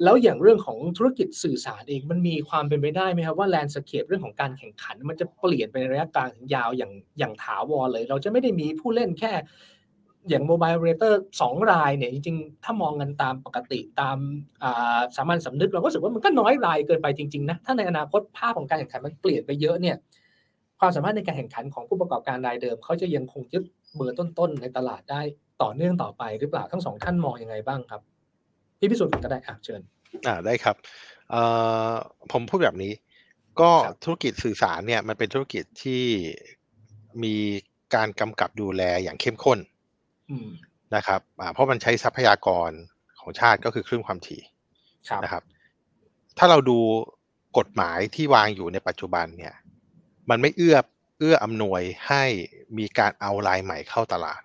แล้วอย่างเรื่องของธุรกิจสื่อสารเองมันมีความเป็นไปได้ไหมครับว่า landscape เรื่องของการแข่งขัน มันจะเปลี่ยนไปในระยะกลางถึงยาวอย่างอย่างถาวรเลย เราจะไม่ได้มีผู้เล่นแค่ อย่าง mobile operator สองรายเนี่ยจริงๆ ถ้ามองกันตามปกติตามสามัญสำนึกเราก็รู้สึกว่ามันก็น้อยรายเกินไปจริงๆนะถ้าในอนาคตภาพของการแข่งขันมันเปลี่ยนไปเยอะเนี่ยความสามารถในการแข่งขันของผู้ประกอบการรายเดิมเขาจะยังคงยึดเบอร์ต้นๆในตลาดได้ต่อเนื่องต่อไปหรือเปล่าทั้งสองท่านมองยังไงบ้างครับ พี่พิสุทธิ์ก็ได้อะเชิญอ่าได้ครับเอ่อผมพูดแบบนี้ ก็ธุรกิจสื่อสารเนี่ยมันเป็นธุรกิจที่มีการกำกับดูแลอย่างเข้มข้น นะครับเพราะมันใช้ทรัพยากรของชาติก็คือคลื่นความถี่นะครับ ถ้าเราดูกฎหมายที่วางอยู่ในปัจจุบันเนี่ย มันไม่เอื้อเอื้ออำนวยให้มีการเอารายใหม่เข้าตลาด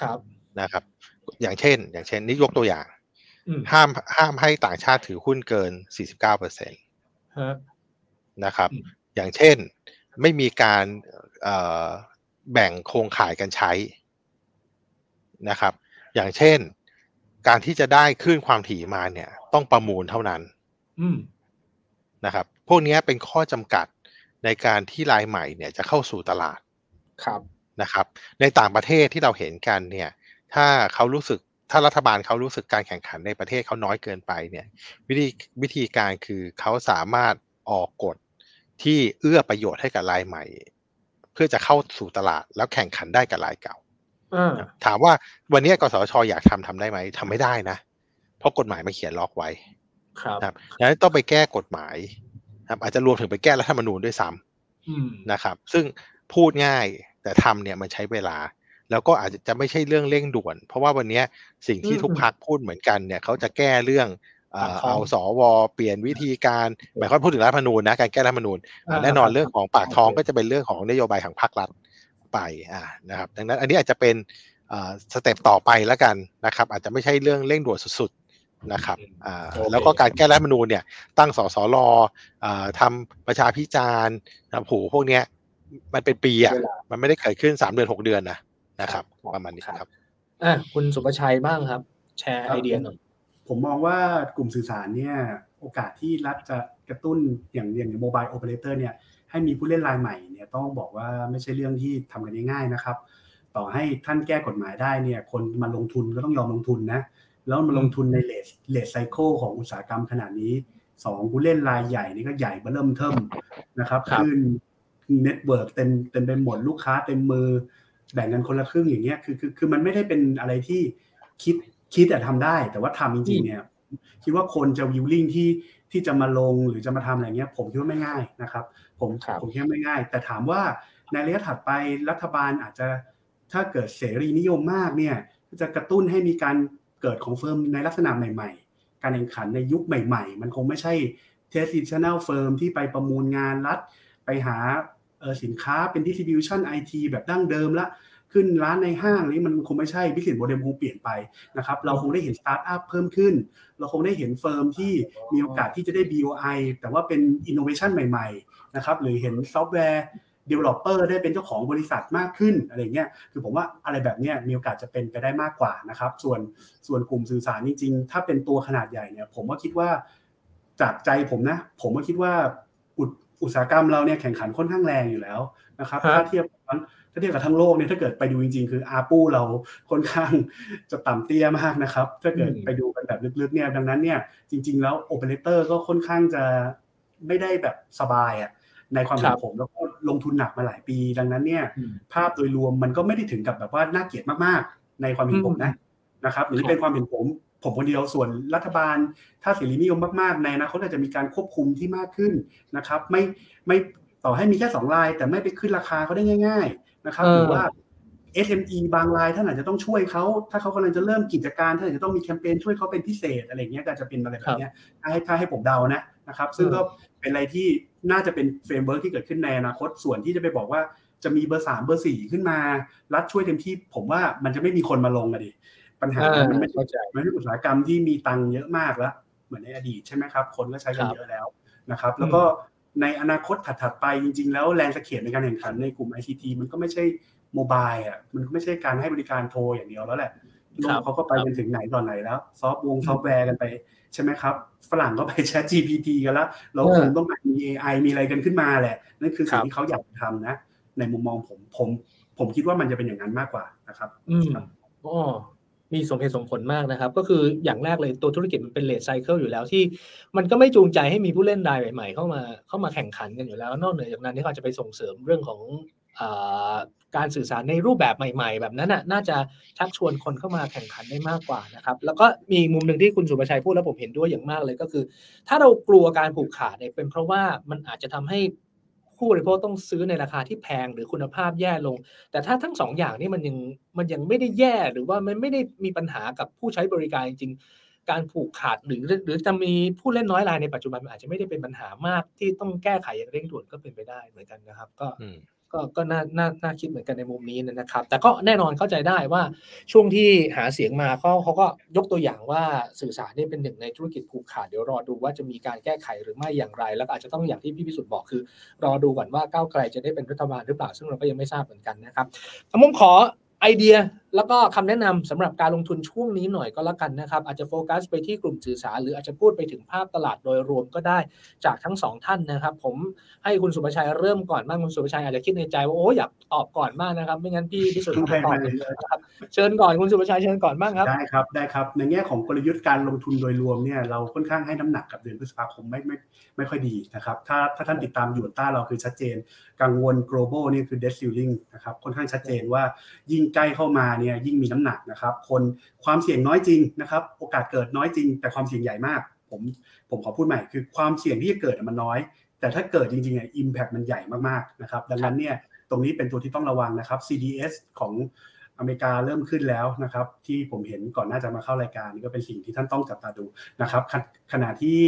ครับนะครับ อย่างเช่น อย่างเช่น นี่ยกตัวอย่างอืมห้ามห้ามให้ต่างชาติถือหุ้นเกิน 49เปอร์เซ็นตฮะนะครับอืมอย่างเช่นไม่มีการเอ่อแบ่งโครงข่ายกันใช้ นะครับ อย่างเช่น การที่จะได้คลื่นความถี่มาเนี่ย ต้องประมูลเท่านั้นอืมนะครับ พวกเนี้ยเป็นข้อจำกัดในการที่รายใหม่เนี่ยจะเข้าสู่ตลาดครับนะครับ ในต่างประเทศที่เราเห็นกันเนี่ย ถ้าเขารู้สึกถ้ารัฐบาลเขารู้สึกการแข่งขันในประเทศเขาน้อยเกินไปเนี่ย วิธีวิธีการคือเขาสามารถออกกฎที่เอื้อประโยชน์ให้กับรายใหม่ เพื่อจะเข้าสู่ตลาดแล้วแข่งขันได้กับรายเก่าอ่า ถามว่าวันนี้กสชอยากทำทำได้ไหมทำไม่ได้นะ เพราะกฎหมายมันเขียนล็อกไว้ครับนะครับดังนั้นต้องไปแก้กฎหมายนะครับอาจจะรวมถึงไปแก้รัฐธรรมนูญด้วยซ้ำอืมนะครับ ซึ่งพูดง่ายแต่ทำเนี่ยมันใช้เวลา แล้วก็อาจจะจะไม่ใช่เรื่องเร่งด่วน เพราะว่าวันเนี้ยสิ่งที่ทุกพักพูดเหมือนกันเนี่ยเขาจะแก้เรื่องเอ่อเอาสวเปลี่ยนวิธีการหมายความพูดถึงรัฐธรรมนูญนะการแก้รัฐธรรมนูญอ่าแน่นอนเรื่องของปากท้องโอเคก็จะเป็นเรื่องของนโยบายของภาครัฐ ไปอ่านะครับดังนั้นอันนี้อาจจะเป็นอ่าสเต็ปต่อไปแล้วกันนะครับ อาจจะไม่ใช่เรื่องเร่งด่วนสุดๆนะครับอ่าโอเคแล้วก็การแก้รัฐธรรมนูญเนี่ย ตั้งสสรอ่าทำประชาพิจารณ์นะผูพวกเนี้ย มันเป็นปีอะเวลามันไม่ได้เกิดขึ้นสามเดือนหกเดือนนะนะครับครับประมาณนี้ครับอะคุณสุประชัยบ้างครับ แชร์ไอเดียหน่อยผมมองว่ากลุ่มสื่อสารเนี่ย โอกาสที่รัฐจะกระตุ้นอย่างอย่าง mobile operator เนี่ย ให้มีผู้เล่นรายใหม่เนี่ยต้องบอกว่าไม่ใช่เรื่องที่ทำกันง่ายๆนะครับ ต่อให้ท่านแก้กฎหมายได้เนี่ยคนมาลงทุนก็ต้องยอมลงทุนนะแล้วมาลงทุนใน late late cycle ของอุตสาหกรรมขนาดนี้สองผู้เล่นรายใหญ่นี่ก็ใหญ่เบ้อเริ่มเทิมนะครับครับขึ้น network เต็มเต็มไปหมดลูกค้าเต็มมือแบ่งกันคนละครึ่งอย่างเงี้ยคือคือคือมันไม่ได้เป็นอะไรที่คิดคิดแต่ทำได้ แต่ว่าทำจริงๆเนี่ย คิดว่าคนจะ willing ที่ที่จะมาลงหรือจะมาทำอะไรเงี้ย ผมคิดว่าไม่ง่ายนะครับ ผมครับผมคิดว่าไม่ง่าย แต่ถามว่าในระยะถัดไปรัฐบาลอาจจะถ้าเกิดเสรีนิยมมากเนี่ยจะกระตุ้นให้มีการเกิดของ firm ในลักษณะใหม่ ๆ การแข่งขันในยุคใหม่ ๆ มันคงไม่ใช่ traditional firm ที่ไปประมูลงานรัฐ ไปหาเออสินค้าเป็น distribution IT แบบดั้งเดิมละ ขึ้นร้านในห้างนี้มันคงไม่ใช่ business model คงเปลี่ยนไปนะครับเราคงได้เห็นสตาร์ทอัพเพิ่มขึ้น เราคงได้เห็น firm ที่มีโอกาสที่จะได้ BOI แต่ว่าเป็นอินโนเวชันใหม่ๆนะครับหรือเห็นซอฟต์แวร์ developer ได้เป็นเจ้าของบริษัทมากขึ้นอะไรเงี้ยคือผมว่าอะไรแบบเนี้ยมีโอกาสจะเป็นไปได้มากกว่านะครับ ส่วนส่วนกลุ่มสื่อสารจริงๆ ถ้าเป็นตัวขนาดใหญ่เนี่ย ผมว่าคิดว่าจากใจผมนะ ผมก็คิดว่าอุตอุตสาหกรรมเราเนี่ยแข่งขันค่อนข้างแรงอยู่แล้วนะครับครับถ้าเทียบกับ ถ้าเทียบกับทั้งโลกเนี่ยถ้าเกิดไปดูจริง ๆ คืออาปูเราค่อนข้างจะต่ำเตี้ยมากนะครับ ถ้าเกิดอืมไปดูกันแบบลึกๆเนี่ยดังนั้นเนี่ยจริง ๆ แล้วโอเปอเรเตอร์ก็ค่อนข้างจะไม่ได้แบบสบายอะในความเห็คนรับผมแล้วก็ลงทุนหนักมาหลายปี ดังนั้นเนี่ยอืมภาพโดยรวมมันก็ไม่ได้ถึงกับแบบว่าน่าเกลียดมากๆ ในความเห็นผมนะนะครับหรือครับเป็นความเห็นผมผมคนเดียวส่วนรัฐบาล ถ้าเสรีนิยมมากๆในอนาคตอาจจะมีการควบคุมที่มากขึ้นนะครับ ไม่ไม่ต่อให้มีแค่สองราย แต่ไม่ไปขึ้นราคาเขาได้ง่ายๆ นะครับเออหรือว่า SME บางรายท่านอาจจะต้องช่วยเขา ถ้าเขากำลังจะเริ่มกิจการท่านอาจจะต้องมีแคมเปญช่วยเขาเป็นพิเศษอะไรเงี้ยก็จะเป็นอะไรแบบเนี้ยถ้าให้ถ้าให้ผมเดานะนะครับ ซึ่งก็เป็นอะไรที่น่าจะเป็น framework ที่เกิดขึ้นในอนาคตส่วนที่จะไปบอกว่าจะมีเบอร์สามเบอร์สี่ขึ้นมา รัฐช่วยเต็มที่ ผมว่ามันจะไม่มีคนมาลงอะดิปัญหาอ่ามันไม่ใช่เข้าใจมันเป็นอุตสาหกรรมที่มีตังค์เยอะมากแล้ว เหมือนในอดีตใช่ไหมครับ คนก็ใช้กันครับเยอะแล้วนะครับ แล้วก็ ในอนาคตถัดๆไปจริง ๆ แล้ว landscape ในการแข่งขันในกลุ่ม ICT มันก็ไม่ใช่ mobile อะมันก็ไม่ใช่การให้บริการโทรอย่างเดียวแล้วแหละโลกครับเขาก็ไปกันถึงไหนตอนไหนแล้ว ซอฟต์วงซอฟต์แวร์กันไป ใช่ไหมครับ ฝรั่งก็ไป Chat GPT กันแล้ว เราคงต้องมี AI มีอะไรกันขึ้นมาแหละ นั่นคือสิ่งที่เขาอยากทำนะ ในมุมมองผมผม ผมคิดว่ามันจะเป็นอย่างนั้นมากกว่านะครับ อืมอ๋อ มีสมเหตุสมผลมากนะครับ ก็คืออย่างแรกเลยตัวธุรกิจมันเป็นเลทไซเคิลอยู่แล้วที่ มันก็ไม่จูงใจให้มีผู้เล่นรายใหม่ๆเข้ามาเข้ามาแข่งขันกันอยู่แล้ว นอกเหนือจากนั้นที่เขาจะไปส่งเสริมเรื่องของอการสื่อสารในรูปแบบใหม่ ๆ แบบนั้นน่ะน่าจะชักชวนคนเข้ามาแข่งขันได้มากกว่านะครับ แล้วก็มีมุมหนึ่งที่คุณสุประชัยพูดแล้วผมเห็นด้วยอย่างมากเลยก็คือ ถ้าเรากลัวการผูกขาดเนี่ยเป็นเพราะว่ามันอาจจะทำให้ ผู้บริโภคต้องซื้อในราคาที่แพงหรือคุณภาพแย่ลง แต่ถ้าทั้งสองอย่างนี่มันยังมันยังไม่ได้แย่หรือว่ามันไม่ได้มีปัญหากับผู้ใช้บริการจริงการผูกขาดหรือหรือจะมีผู้เล่นน้อยรายในปัจจุบันอาจจะไม่ได้เป็นปัญหามากที่ต้องแก้ไขอย่างเร่งด่วนก็เป็นไปได้เหมือนกันนะครับ ก็อื ก็ก็น่าน่าน่าคิดเหมือนกันในมุมนี้นะครับ แต่ก็แน่นอนเข้าใจได้ว่าช่วงที่หาเสียงมาเขาเขาก็ยกตัวอย่างว่าสื่อสารนี่เป็นหนึ่งในธุรกิจผูกขาดเดี๋ยวรอดูว่าจะมีการแก้ไขหรือไม่อย่างไร แล้วอาจจะต้องอย่างที่พี่พิสุทธิ์บอกคือ รอดูก่อนว่าก้าวไกลจะได้เป็นรัฐบาลหรือเปล่าซึ่งเราก็ยังไม่ทราบเหมือนกันนะครับผมขอ ไอเดียแล้วก็คำแนะนำสำหรับการลงทุนช่วงนี้หน่อยก็แล้วกันนะครับ อาจจะโฟกัสไปที่กลุ่มสื่อสารหรืออาจจะพูดไปถึงภาพตลาดโดยรวมก็ได้จากทั้งสองท่านนะครับ ผมให้คุณสุภชัยเริ่มก่อนบ้างคุณสุภชัยอาจจะคิดในใจว่าโอ้อยากตอบก่อนมากนะครับ ไม่งั้นพี่พิสุทธิ์ตอบเลยนะครับเชิญก่อนคุณสุภชัยเชิญก่อนบ้างครับได้ครับได้ครับ ในแง่ของกลยุทธ์การลงทุนโดยรวมเนี่ยเราค่อนข้างให้น้ำหนักกับเดือนพฤษภาคมไม่ไม่ไม่ค่อยดีนะครับถ้าถ้าท่านติดตามอยู่ต้าเราคือชัดเจน กังวล global นี่คือ debt ceiling นะครับค่อนข้างชัดเจนว่ายิ่งใกล้เข้ามาเนี่ยยิ่งมีน้ำหนักนะครับ คนความเสี่ยงน้อยจริงนะครับ โอกาสเกิดน้อยจริง แต่ความเสี่ยงใหญ่มาก ผมผมขอพูดใหม่คือความเสี่ยงที่จะเกิดมันน้อย แต่ถ้าเกิดจริงๆเนี่ยอิมแพคมันใหญ่มากๆนะครับ ดังนั้นเนี่ยตรงนี้เป็นตัวที่ต้องระวังนะครับ CDS ของอเมริกาเริ่มขึ้นแล้วนะครับ ที่ผมเห็นก่อนน่าจะมาเข้ารายการนี่ก็เป็นสิ่งที่ท่านต้องจับตาดูนะครับ ขณะที่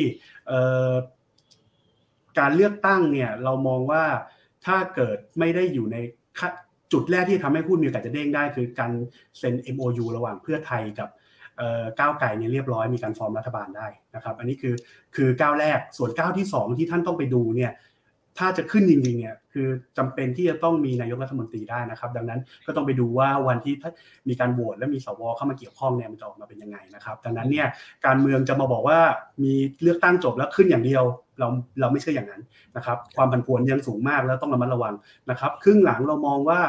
การเลือกตั้งเนี่ยเรามองว่า ถ้าเกิดไม่ได้อยู่ในจุดแรกที่ทำให้หุ้นมีโอกาสจะเด้งได้ คือการเซ็น MOU ระหว่างเพื่อไทยกับก้าวไก่เนี่ยเรียบร้อยมีการฟอร์มรัฐบาลได้นะครับ อันนี้คือคือก้าวแรกส่วนก้าวที่ 2 ที่ท่านต้องไปดูเนี่ยถ้าจะขึ้นจริงๆเนี่ยคือจำเป็นที่จะต้องมีนายกรัฐมนตรีได้นะครับ ดังนั้นก็ต้องไปดูว่าวันที่มีการโหวตและมีสวเข้ามาเกี่ยวข้องเนี่ยมันจะออกมาเป็นยังไงนะครับ ดังนั้นเนี่ยการเมืองจะมาบอกว่ามีเลือกตั้งจบแล้วขึ้นอย่างเดียว เราเราไม่เชื่ออย่างนั้นนะครับ ความผันผวนยังสูงมากแล้วต้องระมัดระวังนะครับครึ่งหลังเรามองว่า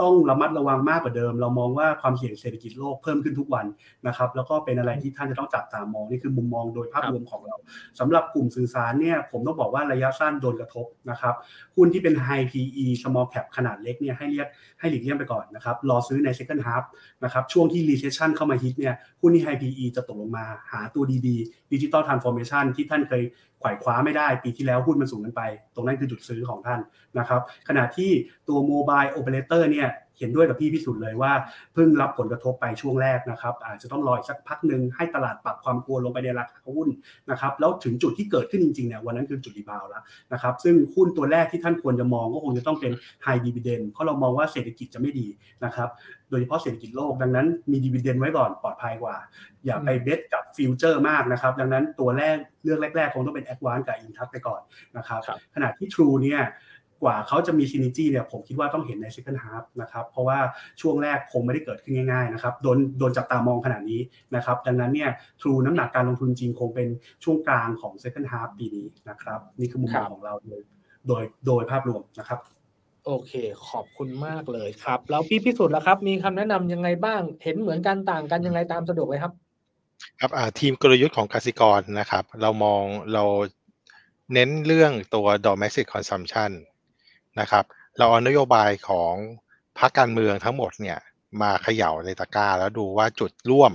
ต้องระมัดระวังมากกว่าเดิม เรามองว่าความเสี่ยงเศรษฐกิจโลกเพิ่มขึ้นทุกวันนะครับ แล้วก็เป็นอะไรที่ท่านจะต้องจับตามองนี่คือมุมมองโดยภาพรวมของเราสำหรับกลุ่มสื่อสารเนี่ยผมต้องบอกว่าระยะสั้นโดนกระทบนะครับหุ้นที่เป็น high PE small cap ขนาดเล็กเนี่ยให้เรียกให้หลีกเลี่ยงไปก่อนนะครับรอซื้อใน second half นะครับช่วงที่ recession เข้ามาฮิตเนี่ยหุ้นที่ high PE จะตกลงมาหาตัวดีๆ digital transformation ที่ท่านเคย ไขว่คว้าไม่ได้ปีที่แล้วหุ้นมันสูงกันไป ตรงนั้นคือจุดซื้อของท่านนะครับขณะที่ตัว mobile operator เนี่ย เห็นด้วยกับพี่พิสุทธิ์เลยว่าเพิ่งรับผลกระทบไปช่วงแรกนะครับอาจจะต้องรออีกสักพักหนึ่งให้ตลาดปรับความกลัวลงไปในราคาหุ้นนะครับแล้วถึงจุดที่เกิดขึ้นจริงๆเนี่ยวันนั้นคือจุด rebound แล้วนะครับซึ่งหุ้นตัวแรกที่ท่านควรจะมองก็คงจะต้องเป็น high dividend เพราะเรามองว่าเศรษฐกิจจะไม่ดีนะครับโดยเฉพาะเศรษฐกิจโลกดังนั้นมี dividend ไว้ก่อนปลอดภัยกว่า อย่าไป base กับ future มากนะครับ ดังนั้นตัวแรกเลือกแรกๆ คงต้องเป็น ADVANC กับอินทัศไปก่อนนะครับขณะที่ True เนี่ย กว่าเขาจะมี synergy เนี่ยผมคิดว่าต้องเห็นใน second half นะครับเพราะว่าช่วงแรกคงไม่ได้เกิดขึ้นง่ายๆนะครับโดนโดนจับตามองขนาดนี้นะครับดังนั้นเนี่ยทรูน้ำหนักการลงทุนจริงคงเป็นช่วงกลางของ second half ปีนี้นะครับนี่คือมุมมองของเราโดยโดยโดยภาพรวมนะครับ โอเค ขอบคุณมากเลยครับ แล้วพี่พิสุทธิ์แล้วครับ มีคำแนะนำยังไงบ้าง เห็นเหมือนกันต่างกันยังไงตามสะดวกเลยครับ ครับทีมกลยุทธ์ของกสิกรนะครับ เรามองเราเน้นเรื่องตัว domestic consumption นะครับ เราเอานโยบายของพรรคการเมืองทั้งหมดเนี่ยมาเขย่าในตะกร้า แล้วดูว่าจุดร่วม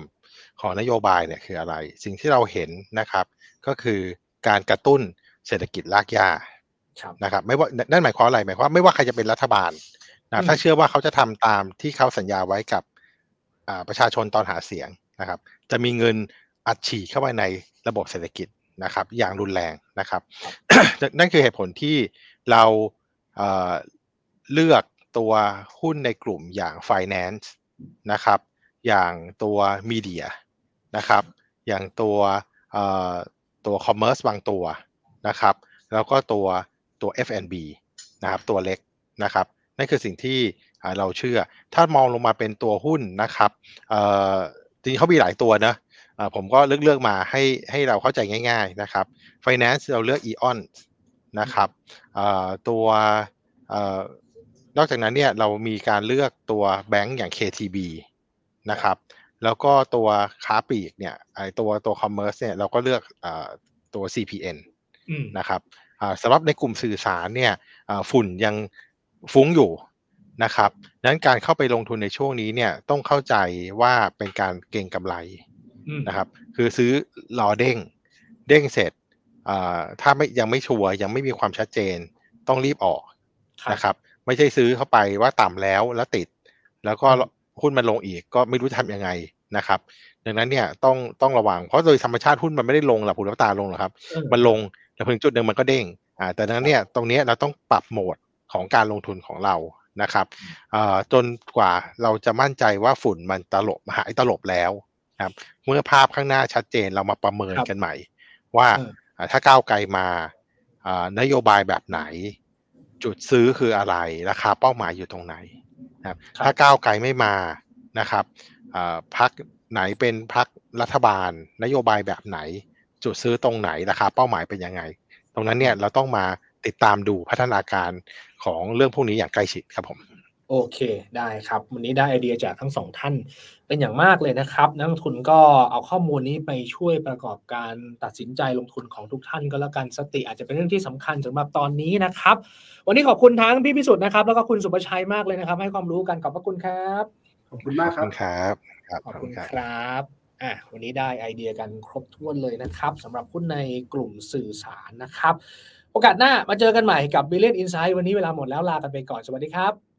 ของนโยบายเนี่ยคืออะไร สิ่งที่เราเห็นนะครับ ก็คือการกระตุ้นเศรษฐกิจรากหญ้านะครับ ไม่ว่านั่นหมายความอะไรหมายความไม่ว่าใครจะเป็นรัฐบาลนะถ้าเชื่อว่าเขาจะทำตามที่เขาสัญญาไว้กับประชาชนตอนหาเสียงนะครับ จะมีเงินอัดฉีดเข้าไปในระบบเศรษฐกิจนะครับ อย่างรุนแรงนะครับ นั่นคือเหตุผลที่เรา เลือกตัวหุ้นในกลุ่มอย่าง Finance นะครับ อย่างตัวมีเดียนะครับ อย่างตัวตัว Commerce บางตัวนะครับ แล้วก็ตัวตัว F&B นะครับ ตัวเล็กนะครับ นั่นคือสิ่งที่เราเชื่อ ถ้ามองลงมาเป็นตัวหุ้นนะครับจริงเขามีหลายตัวนะผมก็เลือกเลือกมาให้ให้เราเข้าใจง่าย ๆนะครับ Finance เราเลือก Eon นะครับตัวนอกจากนั้นเนี่ยเรามีการเลือกตัวแบงก์อย่าง KTB นะครับแล้วก็ตัวค้าปลีกเนี่ยไอตัวตัวคอมเมอร์สเนี่ยเราก็เลือกตัว CPN นะครับสำหรับในกลุ่มสื่อสารเนี่ยฝุ่นยังฟุ้งอยู่นะครับนั้นการเข้าไปลงทุนในช่วงนี้เนี่ยต้องเข้าใจว่าเป็นการเก่งกำไรนะครับ คือซื้อรอเด้ง เด้งเสร็จ ถ้าไม่ยังไม่ชัวร์ยังไม่มีความชัดเจนต้องรีบออกนะครับไม่ใช่ซื้อเข้าไปว่าต่ำแล้วแล้วติด แล้วก็หุ้นมันลงอีกก็ไม่รู้ทำยังไงนะครับ ดังนั้นเนี่ยต้องต้องระวังเพราะโดยธรรมชาติหุ้นมันไม่ได้ลงหลับหูรับตาลงหรอกครับ มันลงแต่เพียงจุดหนึ่งมันก็เด้งอ่าแต่ดังนั้นเนี่ยตรงนี้เราต้องปรับโหมดของการลงทุนของเรานะครับจนกว่าเราจะมั่นใจว่าฝุ่นมันตลบหายตลบแล้วครับ เมื่อภาพข้างหน้าชัดเจนเรามาประเมินกันใหม่ ว่า ถ้าก้าวไกลมานโยบายแบบไหน จุดซื้อคืออะไรราคาเป้าหมายอยู่ตรงไหนครับ ถ้าก้าวไกลไม่มานะครับพักไหนเป็นพักรัฐบาล นโยบายแบบไหน จุดซื้อตรงไหนราคาเป้าหมายเป็นยังไง ตรงนั้นเนี่ยเราต้องมาติดตามดูพัฒนาการของเรื่องพวกนี้อย่างใกล้ชิดครับผม โอเคได้ครับ วันนี้ได้ไอเดียจากทั้งสองท่านเป็นอย่างมากเลยนะครับ นักลงทุนก็เอาข้อมูลนี้ไปช่วยประกอบการตัดสินใจลงทุนของทุกท่านก็แล้วกันสติอาจจะเป็นเรื่องที่สำคัญสำหรับตอนนี้นะครับ วันนี้ขอบคุณทั้งพี่พิสุทธิ์นะครับ แล้วก็คุณสุประชัยมากเลยนะครับ ให้ความรู้กันขอบพระคุณครับ ขอบคุณมากครับครับขอบคุณครับอะวันนี้ได้ไอเดียกันครบถ้วนเลยนะครับสำหรับหุ้นในกลุ่มสื่อสารนะครับ โอกาสหน้ามาเจอกันใหม่กับ b ิ l l i o n Insight วันนี้เวลาหมดแล้วลากันไปก่อนสวัสดีครับ